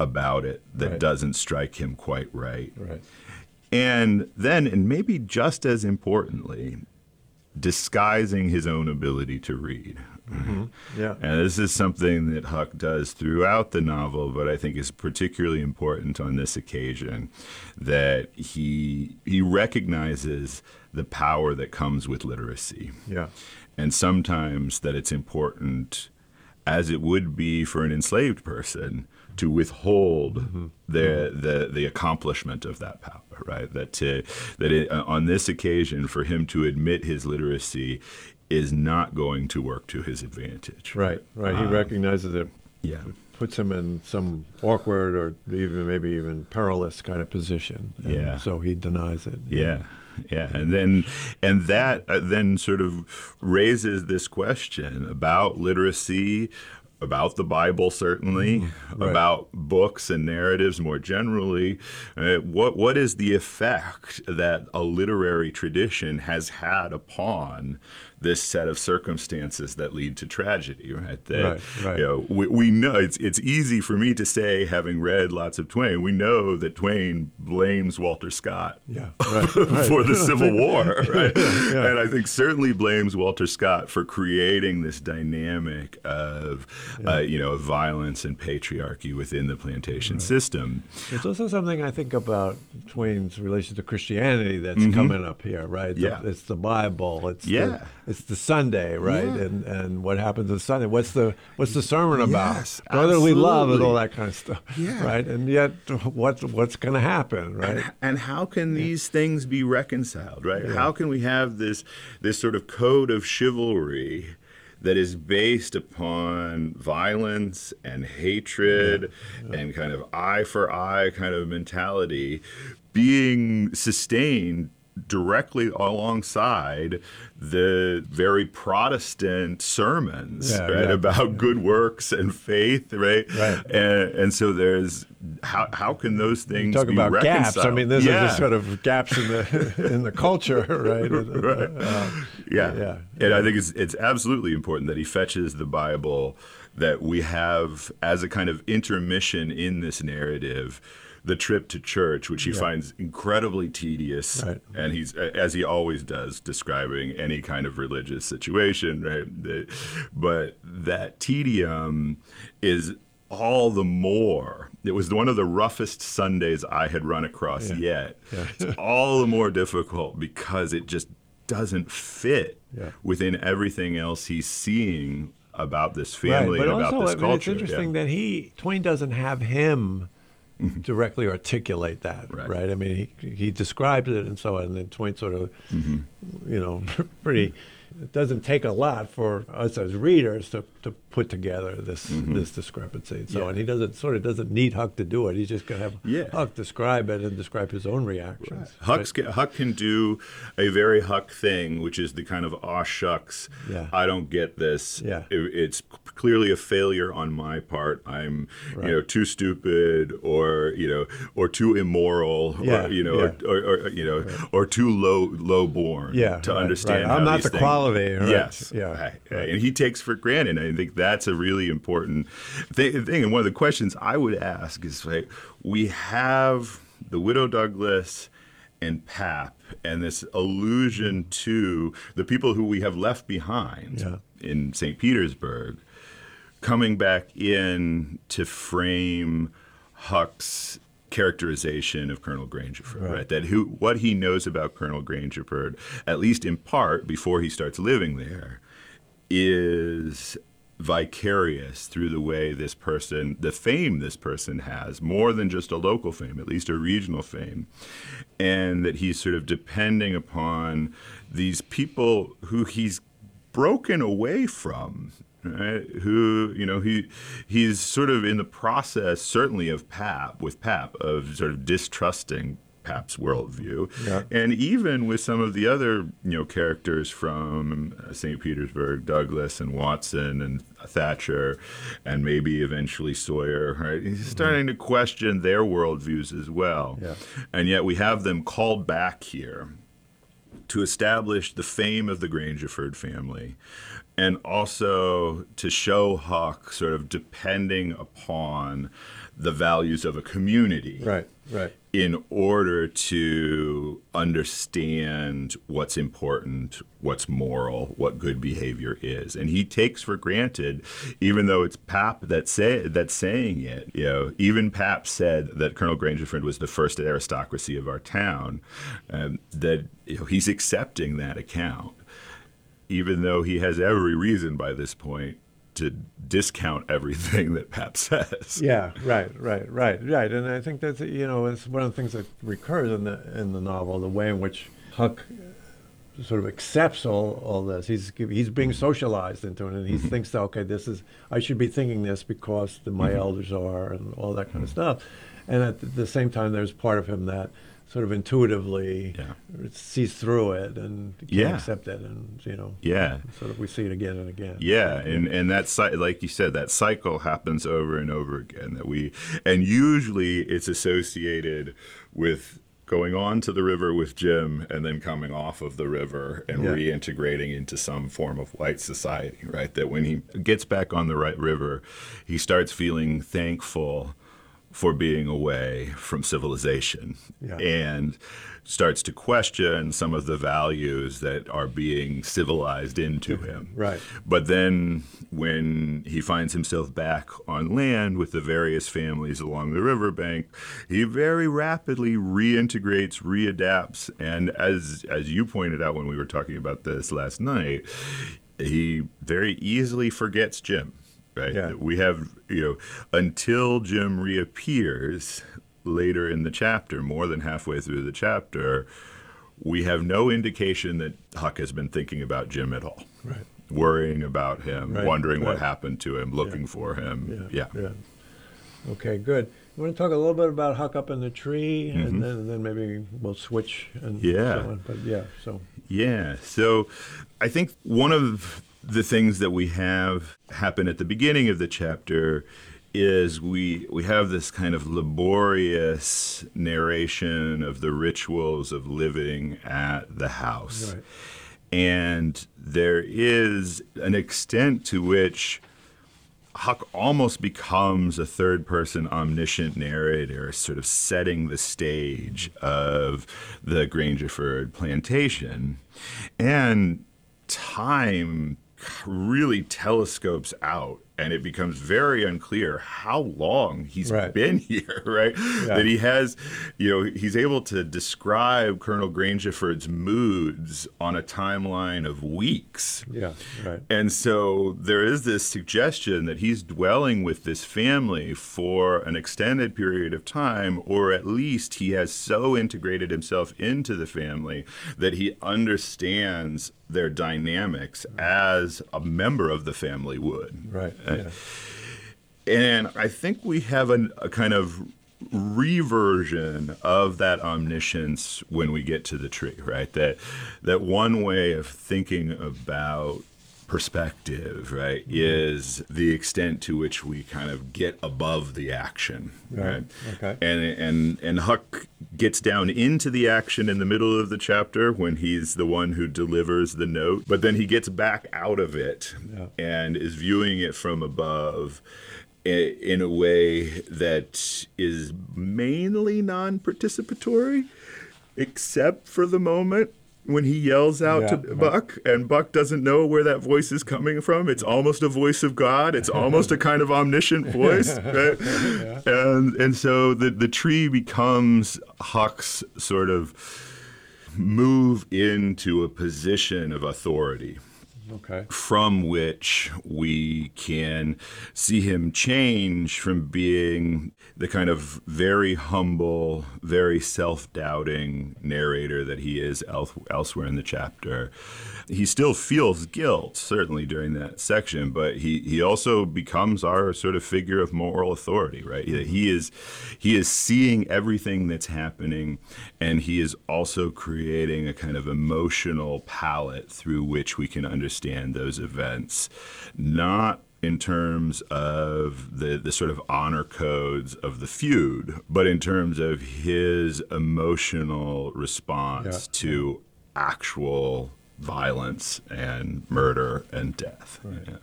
about it that Right. doesn't strike him quite right. right, And then, and maybe just as importantly, disguising his own ability to read. Mm-hmm. yeah, And this is something that Huck does throughout the novel, but I think is particularly important on this occasion that he he recognizes the power that comes with literacy. Yeah, and sometimes that it's important as it would be for an enslaved person to withhold the, the the accomplishment of that power right that to that it, uh, on this occasion for him to admit his literacy is not going to work to his advantage right, right. He Um, recognizes it yeah puts him in some awkward or even maybe even perilous kind of position. Yeah. So he denies it. Yeah, yeah, and then and that uh, then sort of raises this question about literacy, about the Bible certainly, right. about books and narratives more generally. Uh, what what is the effect that a literary tradition has had upon this set of circumstances that lead to tragedy, right? That, Right, right. You know, we, we know it's it's easy for me to say, having read lots of Twain, we know that Twain blames Walter Scott Yeah, right, for the Civil War, right? And I think certainly blames Walter Scott for creating this dynamic of, uh, you know, violence and patriarchy within the plantation system. It's also something I think about Twain's relation to Christianity that's coming up here, right? The- Mm-hmm. Yeah. it's the Bible. It's Yeah. the, it's the Sunday, right? Yeah. And and what happens on Sunday? What's the what's the sermon about? Yes, Brotherly love and all that kind of stuff, Yeah. right? And yet, what what's going to happen, right? And how can these things be reconciled, right? How can we have this this sort of code of chivalry that is based upon violence and hatred and kind of eye for eye kind of mentality being sustained directly alongside the very Protestant sermons, Yeah, right, yeah. about good works and faith, right? Right. And, and so there's how how can those things Talk be about reconciled? gaps. I mean, these yeah. are just sort of gaps in the in the culture, right? Right. Uh, yeah. yeah. And I think it's it's absolutely important that he fetches the Bible that we have as a kind of intermission in this narrative. The trip to church, which he finds incredibly tedious, Right. and he's as he always does, describing any kind of religious situation, right? But that tedium is all the more. It was one of the roughest Sundays I had run across Yeah. yet. Yeah. It's all the more difficult because it just doesn't fit Yeah. within everything else he's seeing about this Right, family but and about also this I mean, culture. it's yeah. interesting that he Twain doesn't have him directly articulate that, Right. right? I mean, he he describes it and so on, and then Twain sort of, Mm-hmm. you know, pretty. It doesn't take a lot for us as readers to, to put together this this discrepancy. And so, Mm-hmm. Yeah. and he doesn't sort of doesn't need Huck to do it. He's just gonna have Yeah. Huck describe it and describe his own reactions. Huck's, Huck can do a very Huck thing, which is the kind of aw shucks. Yeah. I don't get this. Yeah. It- it's clearly a failure on my part. I'm, Right. you know, too stupid, or you know, or too immoral, Yeah, or you know, or, or, or you know, or too low low born. Yeah, To right, understand. right. I'm not the things- quality, right, Yes. yeah, Right, right. And he takes for granted. I think that's a really important thing. And one of the questions I would ask is like, we have the widow Douglas and Pap, and this allusion to the people who we have left behind Yeah. in St. Petersburg, coming back in to frame Huck's characterization of Colonel Grangerford, right. Right. That who what he knows about Colonel Grangerford, at least in part, before he starts living there, is vicarious through the way this person, the fame this person has, more than just a local fame, at least a regional fame, and that he's sort of depending upon these people who he's broken away from. Right? Who you know he he's sort of in the process, certainly of Pap with Pap of sort of distrusting Pap's worldview, Yeah. and even with some of the other you know characters from uh, St. Petersburg, Douglas and Watson and Thatcher, and maybe eventually Sawyer. Right, he's starting to question their worldviews as well, Yeah. and yet we have them called back here to establish the fame of the Grangerford family and also to show Huck sort of depending upon the values of a community Right, right. in order to understand what's important, what's moral, what good behavior is. And he takes for granted, even though it's Pap that say, that's saying it, you know, even Pap said that Colonel Grangerford was the first aristocracy of our town, um, that you know, he's accepting that account, even though he has every reason by this point to discount everything that Pap says. Yeah, right, right, right, right. And I think that's you know it's one of the things that recurs in the in the novel, the way in which Huck sort of accepts all, all this. He's he's being mm-hmm. socialized into it, and he mm-hmm. thinks okay, this is I should be thinking this because the, my mm-hmm. elders are, and all that kind of stuff. And at the same time, there's part of him that sort of intuitively Yeah. sees through it and can Yeah. accept it, and you know, Yeah. sort of we see it again and again. Yeah, and and that like you said, that cycle happens over and over again. That we and usually it's associated with going on to the river with Jim and then coming off of the river and Yeah. reintegrating into some form of white society. Right, that when he gets back on the right river, he starts feeling thankful for being away from civilization Yeah. and starts to question some of the values that are being civilized into him. Right. But then when he finds himself back on land with the various families along the riverbank, he very rapidly reintegrates, readapts, and as as you pointed out when we were talking about this last night, he very easily forgets Jim. Right? Yeah. We have, you know, until Jim reappears later in the chapter, more than halfway through the chapter, we have no indication that Huck has been thinking about Jim at all Right. worrying about him, Right, wondering what happened to him, looking for him. Yeah. Yeah. Okay, good. You want to talk a little bit about Huck up in the tree, and, then, and then maybe we'll switch and Mm-hmm. Yeah. so on. But yeah, so Yeah. So I think one of the things that we have happen at the beginning of the chapter is we we have this kind of laborious narration of the rituals of living at the house. Right. And there is an extent to which Huck almost becomes a third person omniscient narrator, sort of setting the stage of the Grangerford plantation. And time really telescopes out and it becomes very unclear how long he's Right. been here, right? Yeah. That he has, you know, he's able to describe Colonel Grangerford's moods on a timeline of weeks. Yeah, right. And so there is this suggestion that he's dwelling with this family for an extended period of time, or at least he has so integrated himself into the family that he understands their dynamics as a member of the family would. Right. Yeah. And I think we have an, a kind of reversion of that omniscience when we get to the tree, right? That that one way of thinking about perspective, right, mm-hmm. is the extent to which we kind of get above the action, Right. right? Okay. And and and Huck gets down into the action in the middle of the chapter when he's the one who delivers the note, but then he gets back out of it Yeah. and is viewing it from above in a way that is mainly non-participatory except for the moment when he yells out Yeah, to right. Buck and Buck doesn't know where that voice is coming from. It's almost a voice of God. It's almost a kind of omniscient voice, right? And and so the the tree becomes Huck's sort of move into a position of authority Okay. from which we can see him change from being the kind of very humble, very self doubting narrator that he is el- elsewhere in the chapter. He still feels guilt, certainly during that section, but he, he also becomes our sort of figure of moral authority, right? He is he is seeing everything that's happening, and he is also creating a kind of emotional palette through which we can understand those events, not in terms of the, the sort of honor codes of the feud, but in terms of his emotional response Yeah. to actual violence and murder and death. Yeah.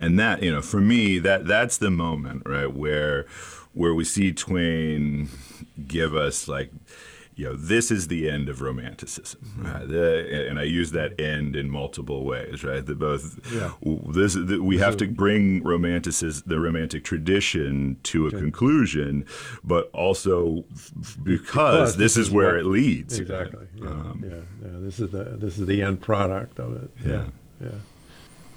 And that, you know, for me, that that's the moment, right, where where we see Twain give us like you know, this is the end of romanticism, right? The, and I use that end in multiple ways, right? The both Yeah. this the, we have to bring romanticism, the romantic tradition, to a conclusion, but also because, Because this, is where what- it leads. Exactly. Yeah, Um, yeah, yeah. This is the this is the end product of it. Yeah. Yeah.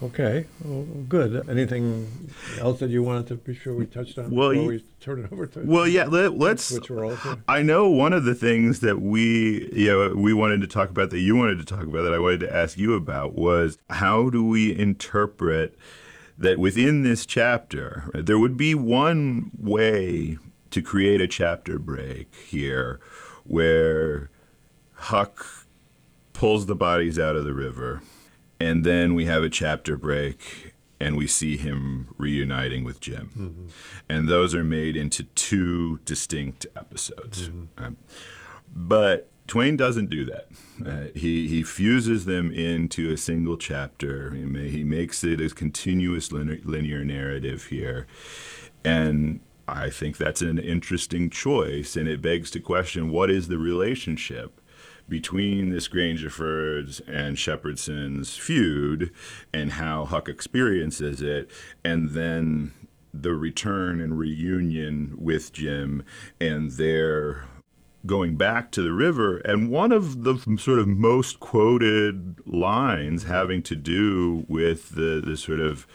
Okay. Well, good. Anything else that you wanted to be sure we touched on Well, before you- we turn it over to? Well, yeah, let, let's. Switch roles here. I know one of the things that we, you know, we wanted to talk about that you wanted to talk about that I wanted to ask you about was how do we interpret that within this chapter there would be one way to create a chapter break here where Huck pulls the bodies out of the river and then we have a chapter break and we see him reuniting with Jim. And those are made into two distinct episodes. Um, but Twain doesn't do that. Uh, he, he fuses them into a single chapter. He, ma- he makes it a continuous linear, linear narrative here. And I think that's an interesting choice. And it begs to question what is the relationship between this Grangerford's and Shepherdson's feud and how Huck experiences it, and then the return and reunion with Jim and their going back to the river. And one of the sort of most quoted lines having to do with the, the sort of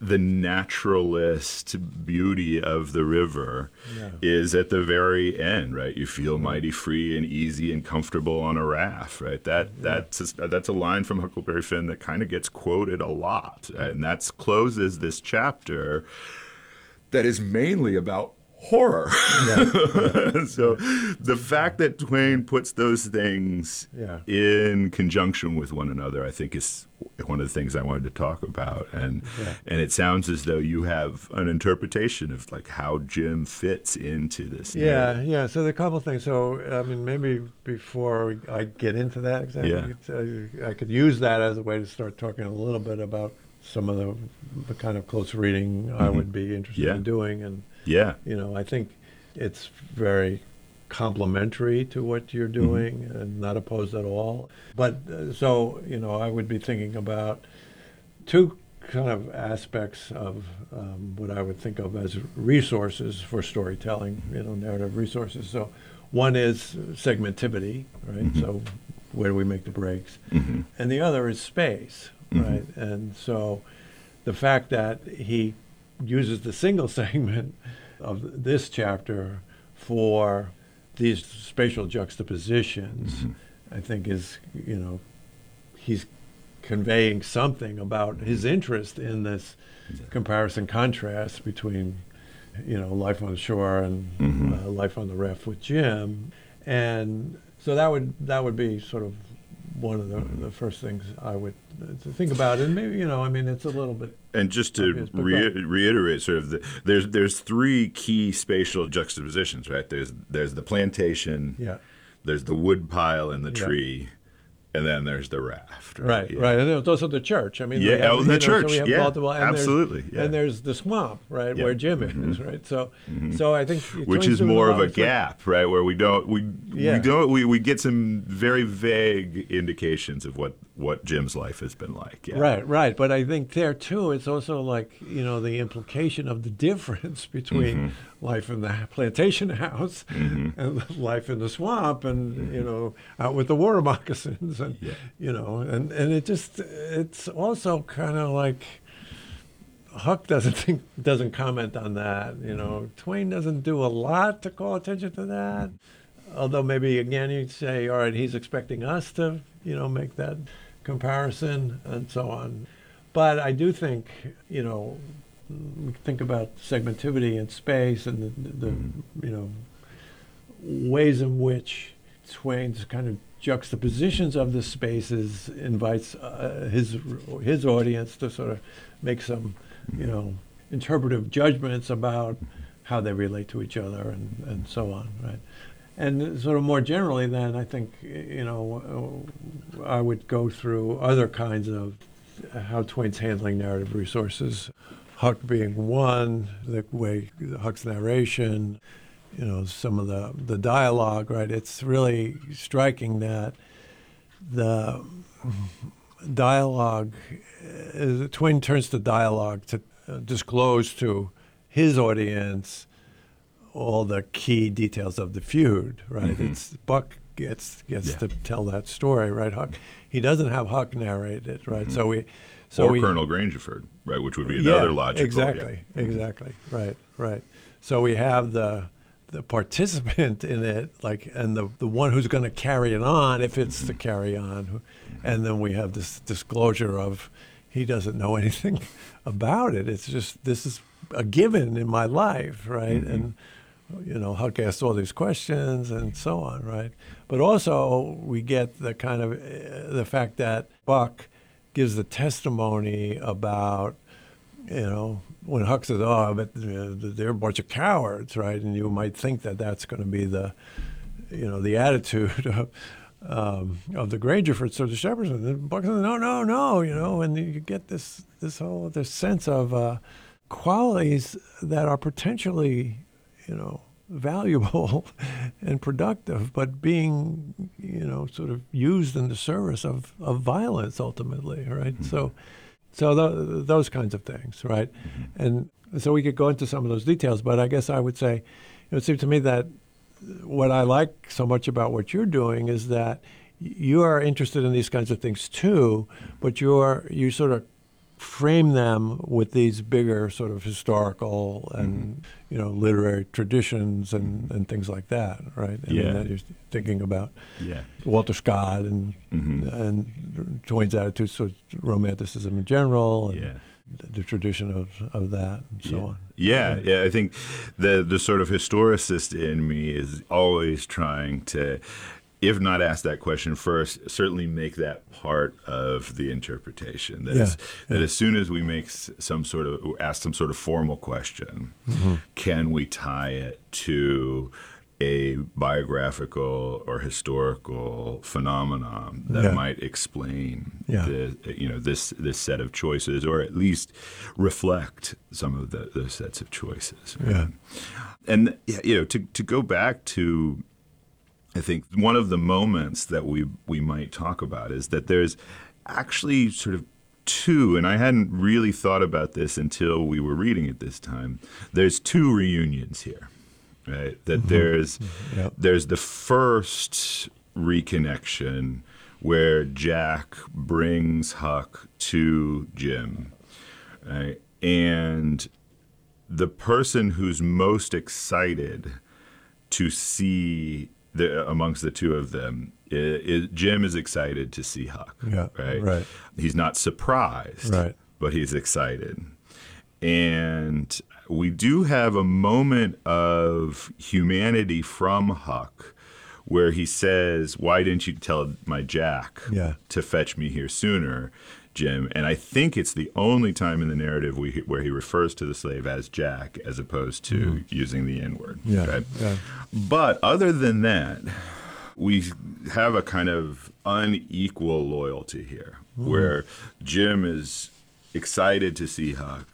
the naturalist beauty of the river Yeah. is at the very end, right? You feel mighty free and easy and comfortable on a raft, right? That that's a, that's a line from Huckleberry Finn that kind of gets quoted a lot, and that closes this chapter that is mainly about horror. so the fact that Twain puts those things Yeah. in conjunction with one another, I think, is one of the things I wanted to talk about. And Yeah. and it sounds as though you have an interpretation of like how Jim fits into this. Yeah, narrative. yeah. So there are a couple things. So I mean, maybe before I get into that exactly, Yeah. I could use that as a way to start talking a little bit about some of the, the kind of close reading I would be interested Mm-hmm. Yeah. in doing, and yeah, you know, I think it's very complementary to what you're Mm-hmm. doing and not opposed at all. But uh, so, you know, I would be thinking about two kind of aspects of um, what I would think of as resources for storytelling, you know, narrative resources. So one is segmentivity, right? So where do we make the breaks? Mhm. And the other is space, Mhm. right? And so the fact that he uses the single segment of this chapter for these spatial juxtapositions, Mhm. I think is, you know, he's conveying something about his interest in this comparison contrast between, you know, life on the shore and Mhm. uh, life on the raft with Jim, and so that would that would be sort of one of the, the first things I would uh, to think about, and maybe you know, I mean, it's a little bit And just to Obvious, reiterate, sort of the, there's there's three key spatial juxtapositions, right? There's there's the plantation, yeah. there's the wood pile and the Yeah. tree, and then there's the raft. Right, Yeah. right, and there's also the church. I mean, Yeah, have, oh, the know, church, have yeah, multiple- and there's- absolutely, yeah. And there's the swamp, right, Yeah. where Jim is, mm-hmm. right. So, mm-hmm. so I think Which is more of a gap, right? Where we don't we Yeah. we don't we, we get some very vague indications of what what Jim's life has been like. Yeah. Right, right. But I think there too, it's also like you know the implication of the difference between Mm-hmm. life in the plantation house and life in the swamp, and you know out with the water moccasins, and Mm-hmm. Yeah. you know, and and it just it's also kind of like. Huck doesn't think doesn't comment on that. You know, Mm-hmm. Twain doesn't do a lot to call attention to that. Although maybe again you'd say, all right, he's expecting us to, you know, make that comparison and so on. But I do think, you know, we think about segmentivity in space and the, the you know, ways in which Twain's kind of juxtapositions of the spaces invites uh, his his audience to sort of make some, you know, interpretive judgments about how they relate to each other and, and so on, right? And sort of more generally, then I think you know I would go through other kinds of how Twain's handling narrative resources. Huck being one, the way Huck's narration, you know, some of the the dialogue, right? It's really striking that the dialogue, uh, Twain turns to dialogue to uh, disclose to his audience all the key details of the feud, right? Mm-hmm. It's Buck gets gets Yeah. to tell that story, right? Huck, he doesn't have Huck narrate it, right? Mm-hmm. So we, so or we, Colonel Grangerford, right? Which would be another yeah, logical. Exactly, yeah. exactly, right, right. So we have the the participant in it, like, and the the one who's going to carry it on, if it's to carry on, and then we have this disclosure of he doesn't know anything about it. It's just this is a given in my life, right? And you know, Huck asks all these questions and so on, right? But also we get the kind of uh, the fact that Buck gives the testimony about, you know, when Huck says, "Oh, but they're a bunch of cowards," right? And you might think that that's going to be the, you know, the attitude of. Um, of the Grangerfords or the Shepherds, and Buck says, "No, no, no," you know, and you get this this whole this sense of uh, qualities that are potentially, you know, valuable and productive, but being, you know, sort of used in the service of, of violence ultimately, right? Mm-hmm. So, so th- those kinds of things, right? Mm-hmm. And so we could go into some of those details, but I guess I would say, it would seem to me that what I like so much about what you're doing is that you are interested in these kinds of things too, but you're you sort of frame them with these bigger sort of historical and you know literary traditions and, and things like that, right? I mean, Yeah. that you're thinking about Yeah. Walter Scott and Mhm. and Twain's attitudes towards romanticism in general, and Yeah. the, the tradition of, of that and so yeah. on. Yeah, yeah. I think the the sort of historicist in me is always trying to, if not ask that question first, certainly make that part of the interpretation. That, Yeah, is- that as soon as we make some sort of ask some sort of formal question, Mm-hmm. can we tie it to a biographical or historical phenomenon that Yeah. might explain Yeah. the you know this this set of choices or at least reflect some of the, those sets of choices Yeah. and you know to to go back to I think one of the moments that we we might talk about is that there's actually sort of two, and I hadn't really thought about this until we were reading it this time. There's two reunions here, right? That mm-hmm. there's mm-hmm. Yep. there's the first reconnection where Jack brings Huck to Jim, right? and the person who's most excited to see the amongst the two of them is, Jim is excited to see Huck. Yeah, right. right. He's not surprised. Right. But he's excited, and we do have a moment of humanity from Huck. Where he says, "Why didn't you tell my Jack Yeah. to fetch me here sooner, Jim?" And I think it's the only time in the narrative we, where he refers to the slave as Jack, as opposed to using the N word. Yeah, yeah. But other than that, we have a kind of unequal loyalty here, Mm-hmm. where Jim is excited to see Huck,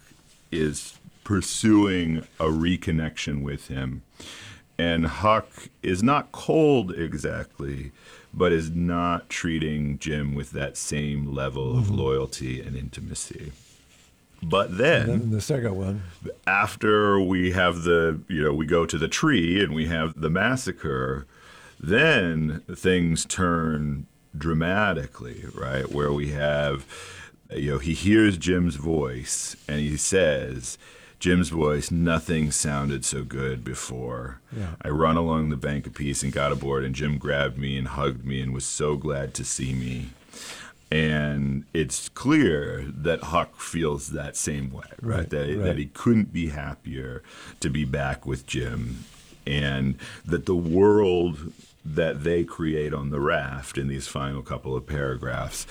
is pursuing a reconnection with him, and Huck is not cold exactly, but is not treating Jim with that same level of mm-hmm. loyalty and intimacy. But then, And the second one, after we have the you know we go to the tree and we have the massacre then things turn dramatically right? Where we have you know he hears jim's voice and he says jim's voice nothing sounded so good before Yeah. i run along the bank a piece and got aboard and jim grabbed me and hugged me and was so glad to see me and it's clear that Huck feels that same way, right? Right, that, right. that he couldn't be happier to be back with Jim, and that the world that they create on the raft in these final couple of paragraphs,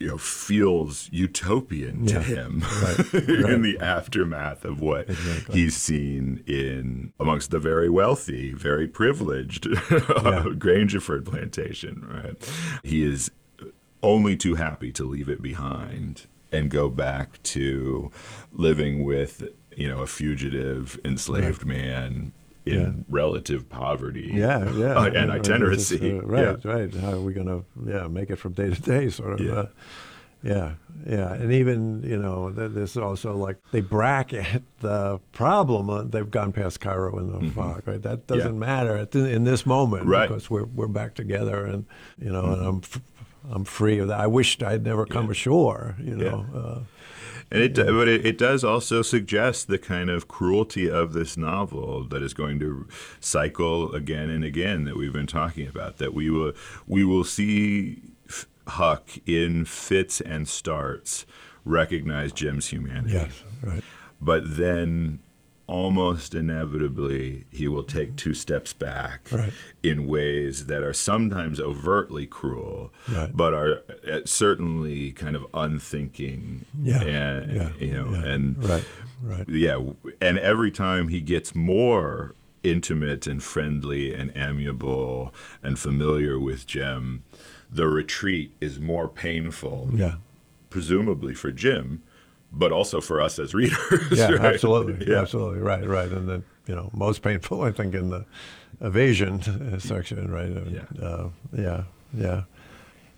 you know, feels utopian to Yeah, him right, in the aftermath of what Exactly. he's seen in amongst the very wealthy, very privileged Yeah. Uh, Grangerford plantation, right? He is only too happy to leave it behind and go back to living with, you know, a fugitive, enslaved man in Yeah. relative poverty. yeah, yeah, uh, and itinerancy. just, uh, right, Yeah. right. How are we going to, yeah, make it from day to day, sort of. Yeah. Uh, yeah, yeah, and even you know, th- there's also like they bracket the problem. Uh, they've gone past Cairo in the fog, right? That Mm-hmm. Yeah. doesn't matter in this moment Right. Mm-hmm. because we're we're back together, and you know, and I'm f- I'm free of that. I wished I'd never come ashore, you know. And it, but it, it does also suggest the kind of cruelty of this novel that is going to cycle again and again that we've been talking about. That we will we will see Huck in fits and starts recognize Jim's humanity. yes, right. But then almost inevitably he will take two steps back Right. in ways that are sometimes overtly cruel Right. but are uh, certainly kind of unthinking Yeah, and yeah, you know yeah. and Right, right. yeah and every time he gets more intimate and friendly and amiable and familiar with Jim the retreat is more painful Yeah. presumably for Jim but also for us as readers Yeah, right? absolutely, yeah. absolutely, right, right, and then you know most painful, I think, in the evasion section, right? Uh, Yeah. uh, yeah, yeah,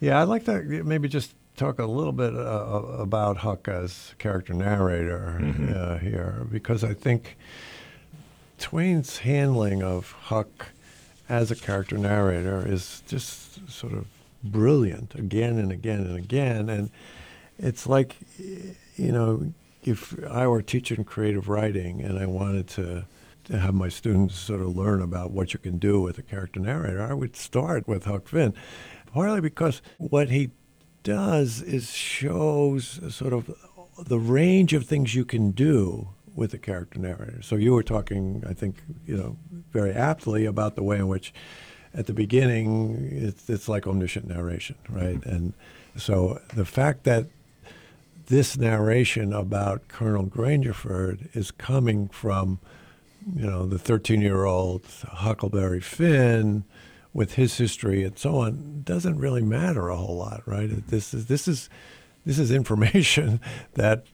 yeah. I'd like to maybe just talk a little bit uh, about Huck as character narrator Mm-hmm. uh, here, because I think Twain's handling of Huck as a character narrator is just sort of brilliant again and again and again. And it's like, you know, if I were teaching creative writing and I wanted to, to have my students sort of learn about what you can do with a character narrator, I would start with Huck Finn, partly because what he does is shows sort of the range of things you can do with a character narrator. So you were talking, I think, you know, very aptly about the way in which, at the beginning, it's, it's like omniscient narration, right? Mm-hmm. And so the fact that this narration about Colonel Grangerford is coming from, you know, the 13-year-old Huckleberry Finn with his history and so on doesn't really matter a whole lot, right? This is this is this is information that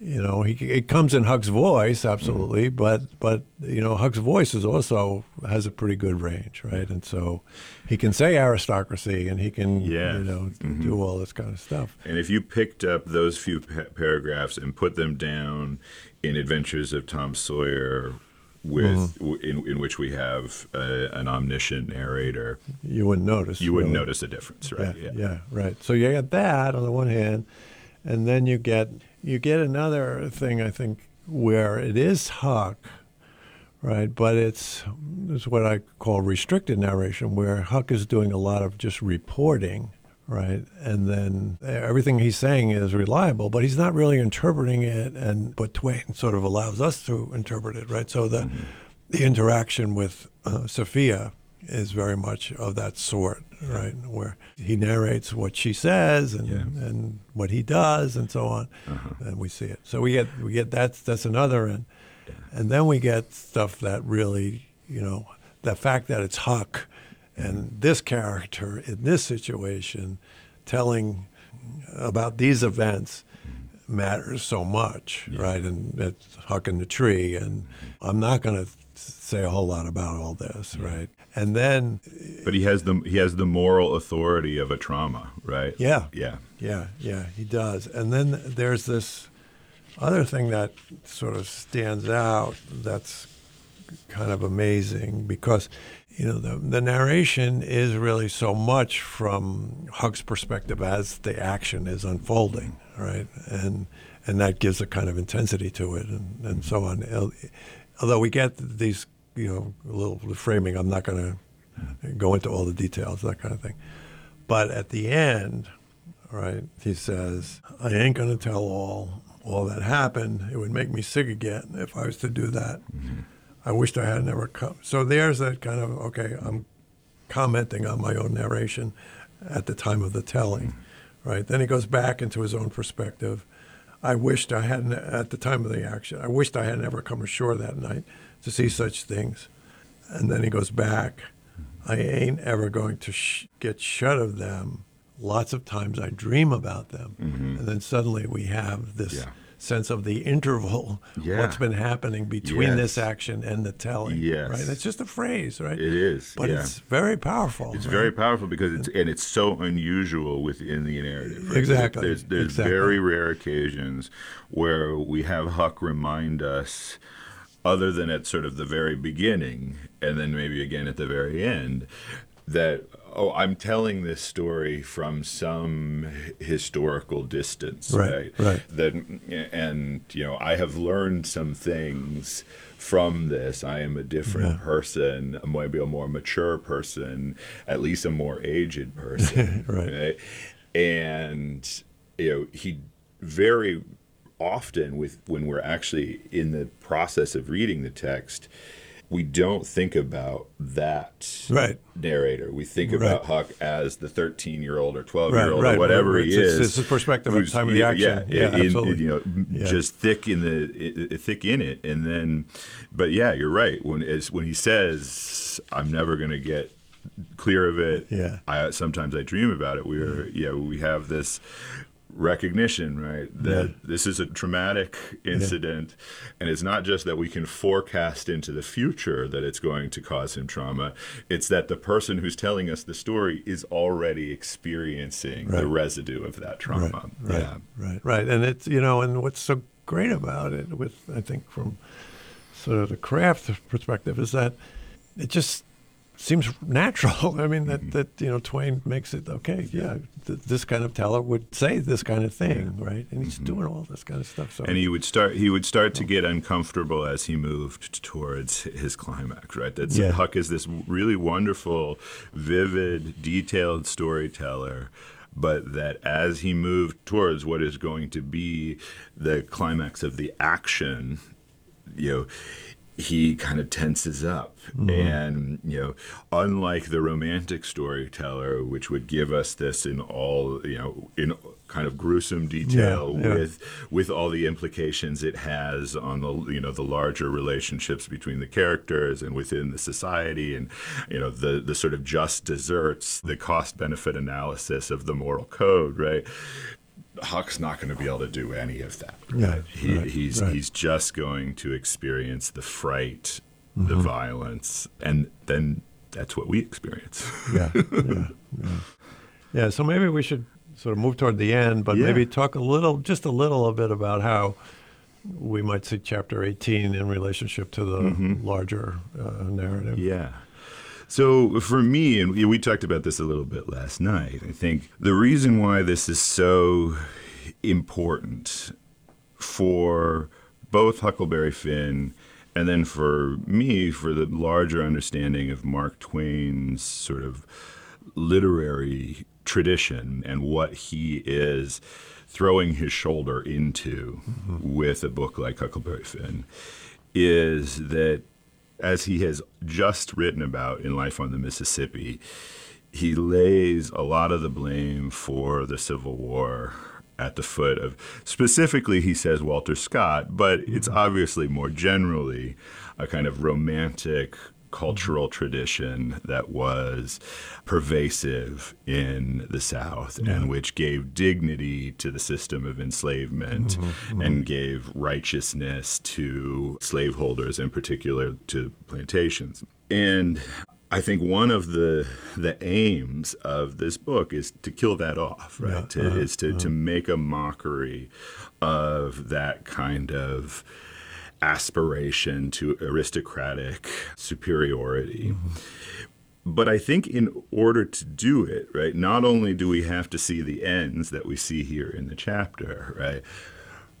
you know, he it comes in Huck's voice, absolutely, mm-hmm. but but you know, Huck's voice is also has a pretty good range, right? And so he can say aristocracy, and he can, yeah. you know, mm-hmm. do all this kind of stuff. And if you picked up those few pa- paragraphs and put them down in Adventures of Tom Sawyer, with mm-hmm. in, in which we have an omniscient narrator, you wouldn't notice. You wouldn't really. notice a difference, right? Yeah, yeah, yeah, right. So you get that on the one hand, and then you get you get another thing, I think, where it is Huck, right? But it's, it's what I call restricted narration, where Huck is doing a lot of just reporting, right? And then everything he's saying is reliable, but he's not really interpreting it. And but Twain sort of allows us to interpret it, right? So the mm-hmm. the interaction with uh, Sophia is very much of that sort, right? Where he narrates what she says and, yeah. and what he does and so on, uh-huh. and we see it. So we get we get that's that's another end, yeah. and then we get stuff that really you know the fact that it's Huck mm-hmm. and this character in this situation telling about these events mm-hmm. matters so much, yeah. right? And it's Huck in the tree, and mm-hmm. I'm not going to say a whole lot about all this, right? and then but he has the he has the moral authority of a trauma right? Yeah. Yeah. Yeah yeah he does. And then there's this other thing that sort of stands out that's kind of amazing because you know the, the narration is really so much from Huck's perspective as the action is unfolding mm-hmm. right? And and that gives a kind of intensity to it and, and so on. Although we get these you know, a little framing. I'm not going to go into all the details, that kind of thing. But at the end, right, he says, I ain't going to tell all all that happened. It would make me sick again if I was to do that. Mm-hmm. I wished I had never come. So there's that kind of, okay, I'm commenting on my own narration at the time of the telling, mm-hmm. right? Then he goes back into his own perspective. I wished I hadn't, at the time of the action, I wished I had never come ashore that night to see such things. And then he goes back. I ain't ever going to sh- get shut of them. Lots of times I dream about them. Mm-hmm. And then suddenly we have this yeah. sense of the interval, yeah. what's been happening between yes. this action and the telling. Yes. Right? It's just a phrase, right? It is. But yeah. it's very powerful. It's right? very powerful because it's, and it's so unusual within the narrative. Right? Exactly. There's, there's exactly. very rare occasions where we have Huck remind us – other than at sort of the very beginning and then maybe again at the very end that oh i'm telling this story from some historical distance right right, that and you know i have learned some things from this i am a different yeah. person maybe a more mature person at least a more aged person right. right and you know he very often with when we're actually in the process of reading the text we don't think about that right. narrator. We think right. about Huck as the 13 year old or 12 year old or whatever he is. It's his perspective at the time of the action. Yeah, yeah, in, absolutely. you know, yeah. just thick in the thick in it, and then, but yeah, you're right. When when he says, "I'm never going to get clear of it," yeah. I sometimes I dream about it. We're mm-hmm. yeah, we have this recognition, right? That yeah. this is a traumatic incident. Yeah. And it's not just that we can forecast into the future that it's going to cause him trauma, it's that the person who's telling us the story is already experiencing right. the residue of that trauma. Right, right, yeah. right, right. And it's, you know, and what's so great about it, with, I think, from sort of the craft perspective, is that it just seems natural. I mean that mm-hmm. that you know Twain makes it okay. Yeah, th- this kind of teller would say this kind of thing, right? And he's mm-hmm. doing all this kind of stuff. So and he would start he would start to get uncomfortable as he moved towards his climax. Right. That yeah. Huck is this really wonderful, vivid, detailed storyteller. But that as he moved towards what is going to be the climax of the action, you know, he kind of tenses up. Mm-hmm. And, you know, unlike the romantic storyteller, which would give us this in all, you know, in kind of gruesome detail yeah, yeah. with with all the implications it has on the you know the larger relationships between the characters and within the society and you know the the sort of just desserts the cost benefit analysis of the moral code right Huck's not going to be able to do any of that. Yeah, He, right, he's right. he's just going to experience the fright, Mm-hmm. the violence, and then that's what we experience. yeah, yeah, yeah. Yeah, so maybe we should sort of move toward the end, but Yeah. maybe talk a little, just a little bit about how we might see chapter 18 in relationship to the larger uh, narrative. Yeah. So for me, and we- talked about this a little bit last night, I think the reason why this is so important for both Huckleberry Finn and then for me, for the larger understanding of Mark Twain's sort of literary tradition and what he is throwing his shoulder into mm-hmm. with a book like Huckleberry Finn is that as he has just written about in Life on the Mississippi, he lays a lot of the blame for the Civil War at the foot of specifically he says Walter Scott, but it's obviously more generally a kind of romantic cultural tradition that was pervasive in the South and which gave dignity to the system of enslavement mm-hmm. Mm-hmm. and gave righteousness to slaveholders, in particular to plantations. And I think one of the the aims of this book is to kill that off, right? Yeah, to, uh-huh. is to, to uh-huh. make a mockery of that kind of aspiration to aristocratic superiority. But I think in order to do it, right, not only do we have to see the ends that we see here in the chapter, right,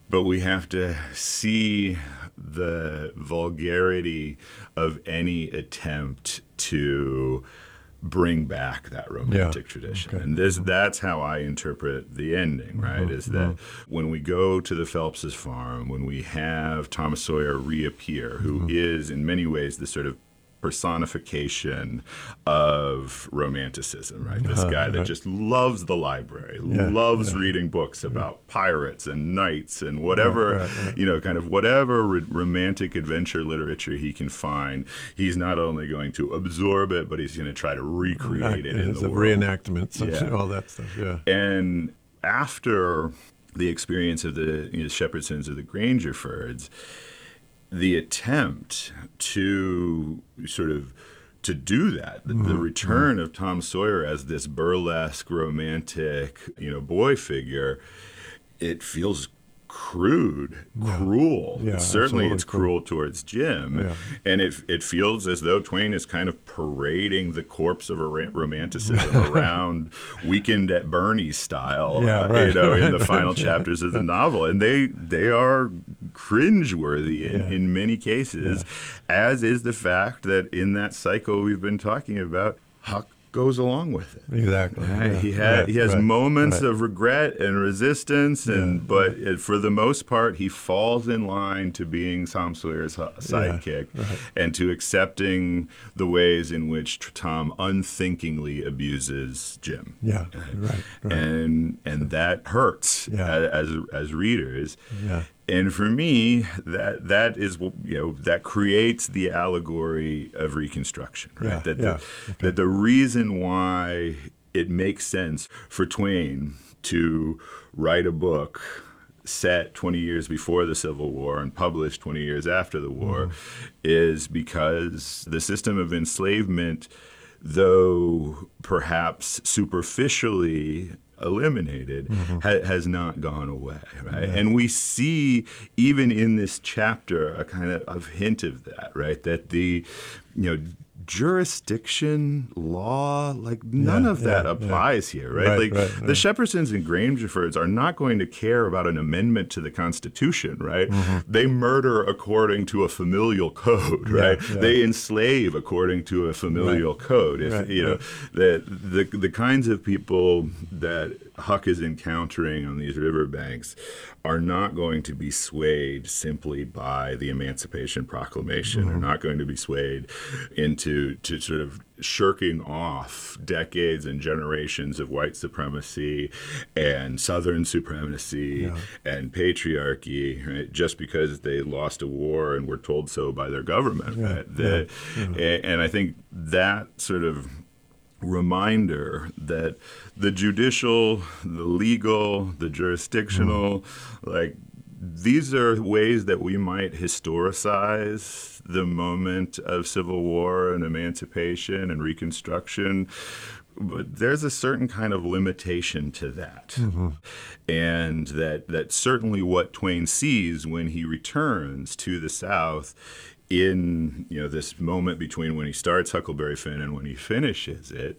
but we have to see the vulgarity of any attempt to bring back that romantic tradition. okay. And this that's how I interpret the ending, right? Uh-huh. Is that uh-huh. when we go to the Phelps's farm, when we have Thomas Sawyer reappear, who mm-hmm. is in many ways the sort of personification of romanticism, right? This uh-huh, guy that uh-huh. just loves the library, Yeah, loves reading books about pirates and knights and whatever, right, right. you know, kind of whatever r- romantic adventure literature he can find. He's not only going to absorb it, but he's going to try to recreate it in the world. reenactment, Yeah. all that stuff. Yeah. And after the experience of the you know, Shepherdsons of the Grangerfords, the attempt to sort of to do that, the, the mm-hmm. return of Tom Sawyer as this burlesque, romantic, you know, boy figure, it feels crude, cruel. Yeah, Certainly, it's cruel. towards Jim, Yeah. and it it feels as though Twain is kind of parading the corpse of a romanticism around Weekend at Bernie's style, Yeah, uh, right, you know, in right, the final chapters of the novel, and they they are cringeworthy in, Yeah. in many cases, as is the fact that in that cycle we've been talking about, Huck goes along with it. Exactly. Right? yeah, he had right, he has right, moments right. of regret and resistance, and but it, for the most part, he falls in line to being Tom Sawyer's hu- sidekick and to accepting the ways in which Tom unthinkingly abuses Jim. Yeah, right, right. And and that hurts Yeah. as as readers. Yeah. And for me, that that is you know that creates the allegory of Reconstruction, right? Yeah, that yeah, the, that the reason why it makes sense for Twain to write a book set 20 years before the Civil War and published 20 years after the war Mm-hmm. is because the system of enslavement, though perhaps superficially eliminated, mm-hmm. ha- has not gone away, right? And we see even in this chapter a kind of, of hint of that, right? That the, you know, jurisdiction, law, like none Yeah, of that yeah, yeah. applies here, right? Right, like right, the right. Shepherdsons and Grangerfords are not going to care about an amendment to the Constitution, right? Mm-hmm. They murder according to a familial code, right? yeah. They enslave according to a familial code. If you know the the the kinds of people that Huck is encountering on these riverbanks are not going to be swayed simply by the Emancipation Proclamation. Mm-hmm. They're not going to be swayed into to sort of shirking off decades and generations of white supremacy and Southern supremacy and patriarchy, right? Just because they lost a war and were told so by their government. Yeah, right? The- a- And I think that sort of reminder that the judicial, the legal, the jurisdictional, like these are ways that we might historicize the moment of civil war and emancipation and reconstruction but there's a certain kind of limitation to that mm-hmm. and that that certainly what twain sees when he returns to the south in you know this moment between when he starts huckleberry finn and when he finishes it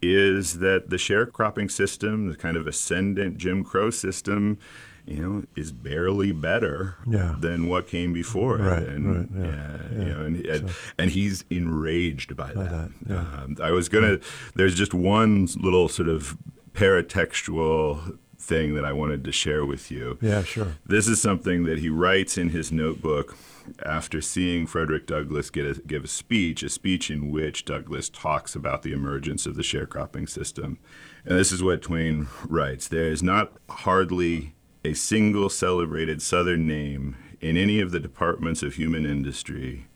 is that the sharecropping system the kind of ascendant jim crow system you know, is barely better yeah. than what came before right, it. And, right, yeah, yeah, You know, and, and, so, and, he's enraged by, by that. that um, I was going to, there's just one little sort of paratextual thing that I wanted to share with you. Yeah, sure. This is something that he writes in his notebook after seeing Frederick Douglass a, give a speech, a speech in which Douglass talks about the emergence of the sharecropping system. And this is what Twain writes There is not hardly a single celebrated Southern name in any of the departments of human industry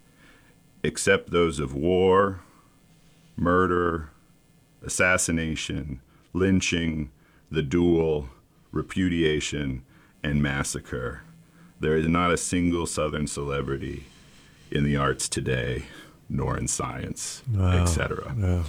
except those of war, murder, assassination, lynching, the duel, repudiation, and massacre. There is not a single Southern celebrity in the arts today, nor in science, wow. etc. Yeah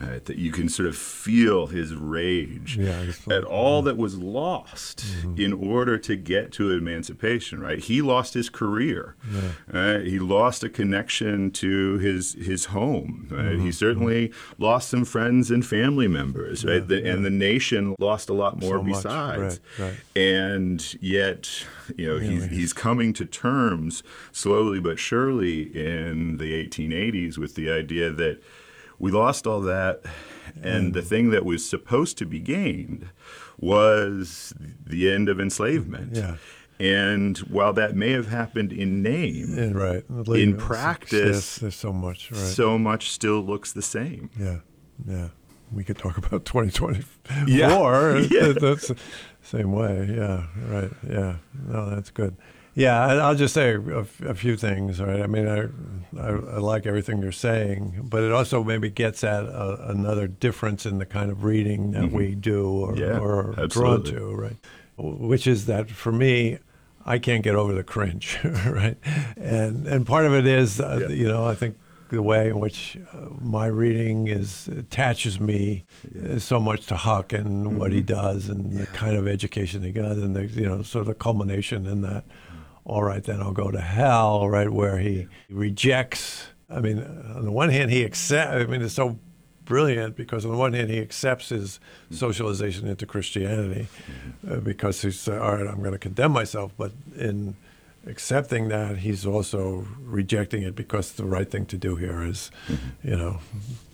uh, that you can sort of feel his rage yeah, at all that was lost mm-hmm. in order to get to emancipation. Right, he lost his career. Yeah. Uh, he lost a connection to his his home. Right? Mm-hmm. He certainly mm-hmm. lost some friends and family members. Right, yeah, the, and the nation lost a lot more so besides. Right, right. And yet, you know, he's he's coming to terms slowly but surely in the 1880s with the idea that we lost all that, and the thing that was supposed to be gained was the end of enslavement. Yeah. And while that may have happened in name, yeah, right, in practice, there's so much, right? So much still looks the same. Yeah, yeah. We could talk about 2024. Yeah, yeah. that's the same way. Yeah, right. Yeah, no, that's good. Yeah, I'll just say a, a, few things. Right. I mean, I, I, I, like everything you're saying, but it also maybe gets at a, another difference in the kind of reading that mm-hmm. we do or, yeah, or are drawn to, right? Which is that for me, I can't get over the cringe, right? And and part of it is, uh, yeah. you know, I think the way in which uh, my reading is attaches me yeah. so much to Huck and mm-hmm. what he mm-hmm. does and yeah. the kind of education he got and the you know sort of the culmination in that all right, then I'll go to hell, right, where he rejects. I mean, on the one hand, he accepts, I mean, it's so brilliant because on the one hand, he accepts his socialization into Christianity uh, because he's, uh, all right, I'm going to condemn myself, but in accepting that, he's also rejecting it because the right thing to do here is, mm-hmm. you know,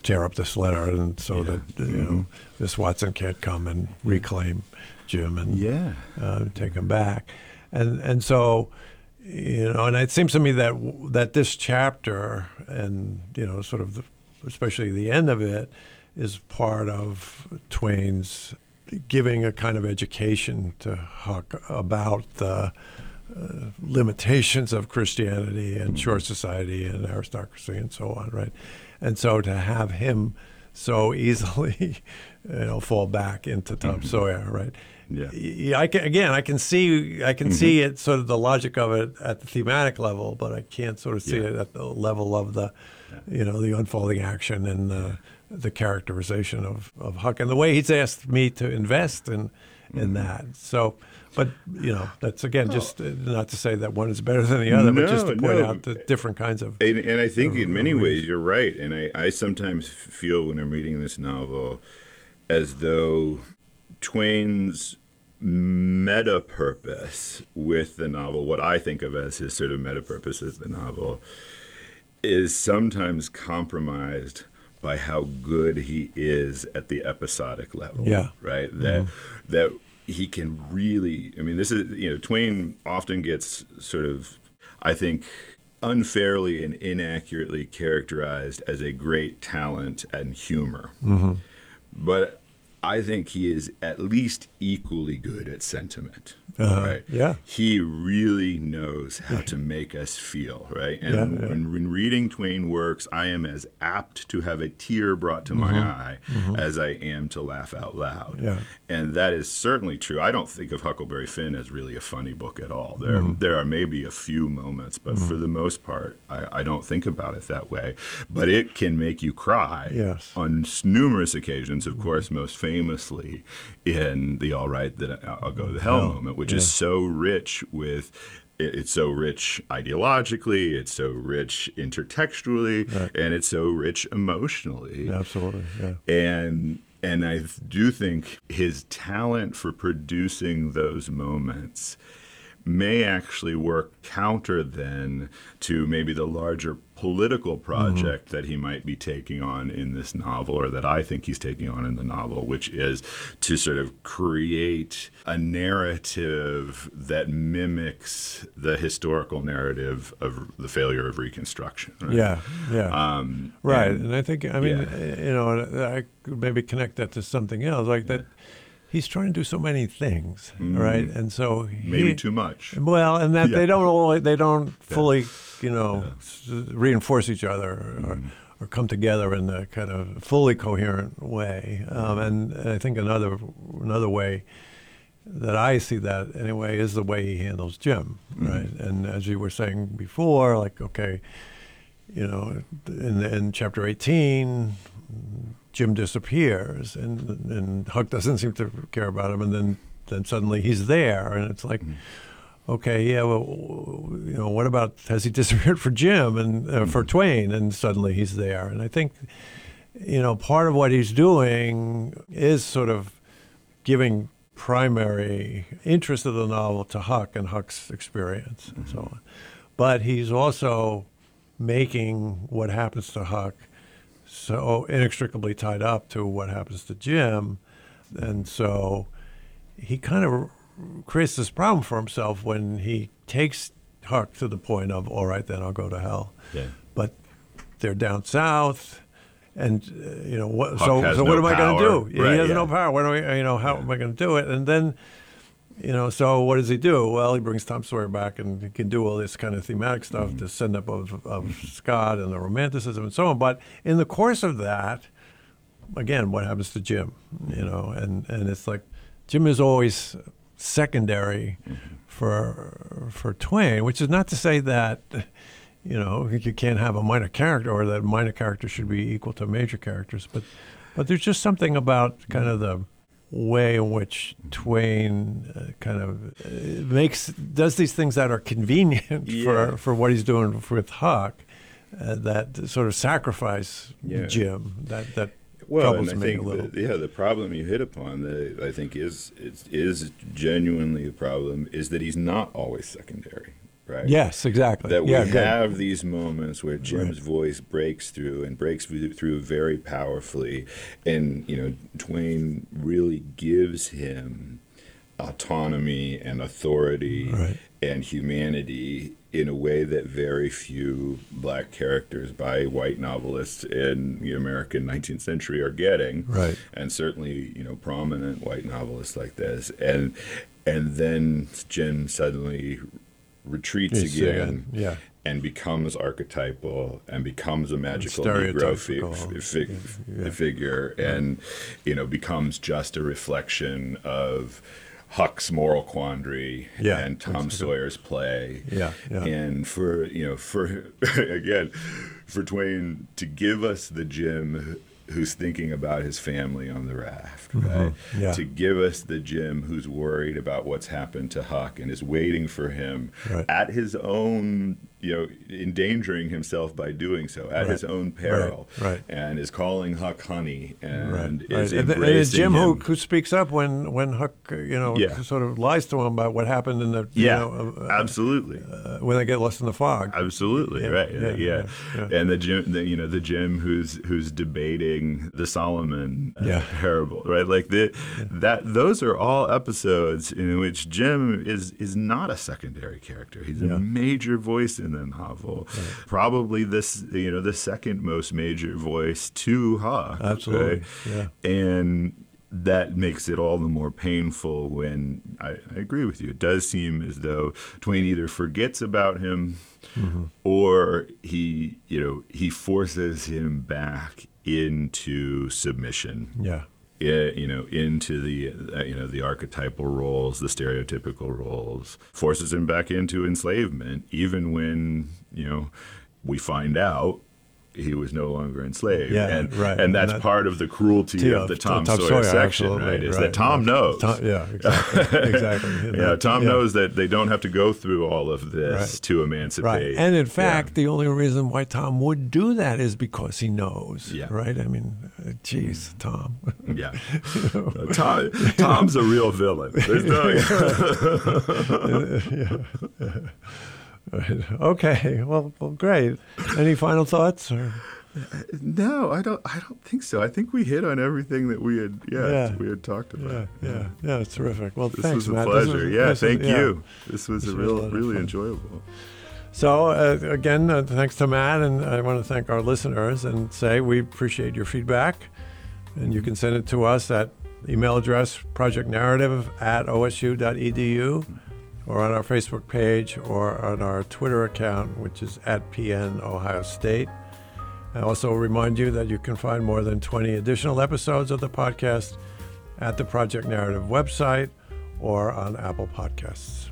tear up this letter and so yeah. that, you mm-hmm. know, this Watson can't come and reclaim Jim and yeah. uh, take him back and and so you know, and it seems to me that that this chapter and you know, sort of, the, especially the end of it, is part of Twain's giving a kind of education to Huck about the uh, limitations of Christianity and short society and aristocracy and so on, right? And so to have him so easily, you know, fall back into Tom mm-hmm. Sawyer, right? Yeah. yeah I can again. I can see. I can mm-hmm. see it. Sort of the logic of it at the thematic level, but I can't sort of see yeah. it at the level of the, you know, the unfolding action and the the characterization of, of Huck and the way he's asked me to invest in in mm-hmm. that. So, but you know, that's again just uh, not to say that one is better than the other, no, but just to point no. out the different kinds of. And, and I think in many ways you're right. And I, I sometimes feel when I'm reading this novel as though Twain's meta purpose with the novel, what I think of as his sort of meta purpose with the novel, is sometimes compromised by how good he is at the episodic level. Yeah. Right? That mm-hmm. that he can really I mean this is you know, Twain often gets sort of I think unfairly and inaccurately characterized as a great talent and humor. Mm-hmm. But I think he is at least equally good at sentiment. Uh-huh. right? Yeah. He really knows how to make us feel, right? And Yeah, yeah. When, when reading Twain works, I am as apt to have a tear brought to my eye as I am to laugh out loud. Mm-hmm. Yeah. And that is certainly true. I don't think of Huckleberry Finn as really a funny book at all. There, Mm-hmm. there are maybe a few moments, but for the most part, I, I don't think about it that way. But it can make you cry Yes. on numerous occasions, of course, most famously in the All Right That I- I'll Go to Hell Hell, moment, which is so rich with. It's so rich ideologically, it's so rich intertextually, and it's so rich emotionally Absolutely. Yeah. and and I do think his talent for producing those moments may actually work counter then to maybe the larger political project that he might be taking on in this novel or that I think he's taking on in the novel which is to sort of create a narrative that mimics the historical narrative of the failure of reconstruction right? Yeah, yeah. um, right. and- And, I think, I mean, yeah. you know, I could maybe connect that to something else, like that he's trying to do so many things, right? And so he, maybe too much Well, and that Yeah. they don't always, they don't fully, you know, s- reinforce each other or, Mm-hmm. or come together in a kind of fully coherent way. Um, and I think another another way that I see that anyway is the way he handles Jim, Mm-hmm. right? And as you were saying before, like okay, you know, in in chapter eighteen. Jim disappears, and and Huck doesn't seem to care about him, and then then suddenly he's there, and it's like, mm-hmm. okay, yeah, well, you know, what about has he disappeared for Jim and uh, for mm-hmm. Twain, and suddenly he's there, and I think, you know, part of what he's doing is sort of giving primary interest of the novel to Huck and Huck's experience and so mm-hmm. on, but he's also making what happens to Huck so inextricably tied up to what happens to Jim. And so he kind of creates this problem for himself when he takes Huck to the point of, all right, then I'll go to hell. Yeah. But they're down south. And uh, you know what? Huck So, so what no am I going to do? Right, he has yeah. no power. What do we? You know, how am I going to do it? And then, you know, so what does he do? Well, he brings Tom Sawyer back, and he can do all this kind of thematic stuff Mm-hmm. to send up of, of Scott and the romanticism and so on. But in the course of that, again, what happens to Jim? You know, and and it's like Jim is always secondary Mm-hmm. for for Twain, which is not to say that. You know, you can't have a minor character, or that minor character should be equal to major characters. But, but there's just something about kind of the way in which Twain uh, kind of uh, makes does these things that are convenient Yeah. for for what he's doing with Huck, uh, that sort of sacrifice Yeah. Jim. That that Well, troubles me a little. the, yeah, the problem you hit upon that I think is is, is genuinely a problem is that he's not always secondary, right? yes, exactly. That we yeah, good. have these moments where Jim's voice breaks through and breaks through through very powerfully, and you know Twain really gives him autonomy and authority Right. and humanity in a way that very few black characters by white novelists in the American 19th century are getting. Right. And certainly, you know, prominent white novelists like this. And and then Jim suddenly retreats Yes, again yeah. and becomes archetypal and becomes a magical Negro fi- fi- yeah, yeah. figure and you know becomes just a reflection of Huck's moral quandary Yeah, and Tom. Sawyer's play. Yeah, yeah. And for you know, for again, for Twain to give us the Jim who's thinking about his family on the raft, right? Mm-hmm. yeah. To give us the Jim who's worried about what's happened to Huck and is waiting for him Right. at his own, you know, endangering himself by doing so at his own peril, right. And is calling Huck honey and Right, is right. And it's Jim him. who, who speaks up when, when Huck, uh, you know, Yeah. sort of lies to him about what happened in the, you yeah, know, uh, absolutely. uh, when they get lost in the fog. Absolutely Yeah, right. yeah, Yeah, yeah. And the Jim, the, you know, the Jim who's who's debating the Solomon uh, parable, right? Like the, that. Those are all episodes in which Jim is is not a secondary character. He's a major voice in the novel. Probably this, you know, the second most major voice to Huck. Absolutely, right? And that makes it all the more painful when I, I, agree with you. It does seem as though Twain either forgets about him mm-hmm. or he, you know, he forces him back into submission. Yeah. You know, into the uh, you know the archetypal roles, the stereotypical roles, forces him back into enslavement, even when you know we find out he was no longer enslaved. Yeah, and, right. And that's and that, part of the cruelty of uh, the uh, Tom, Tom Sawyer, Sawyer, section, right? Is right. that Tom knows. Tom, yeah, exactly. exactly. yeah, Tom yeah. knows that they don't have to go through all of this right. to emancipate. Right. And in fact, yeah. the only reason why Tom would do that is because he knows. Yeah. Right? I mean, uh, geez, Tom. yeah. uh, Tom, Tom's a real villain. There's no. yeah. Okay. Well, well, great. Any final thoughts? Or? No, I don't. I don't think so. I think we hit on everything that we had. Yeah, yeah. we had talked about. Yeah, yeah, yeah. It's terrific. Well, this thanks, was a Matt. pleasure. Was, yeah, thank was, you. Yeah. This was this a real, was a really enjoyable. So uh, again, uh, thanks to Matt, and I want to thank our listeners and say we appreciate your feedback, and you can send it to us at email address projectnarrative at osu.edu or on our Facebook page or on our Twitter account, which is at PN Ohio State. I also remind you that you can find more than 20 additional episodes of the podcast at the Project Narrative website or on Apple Podcasts.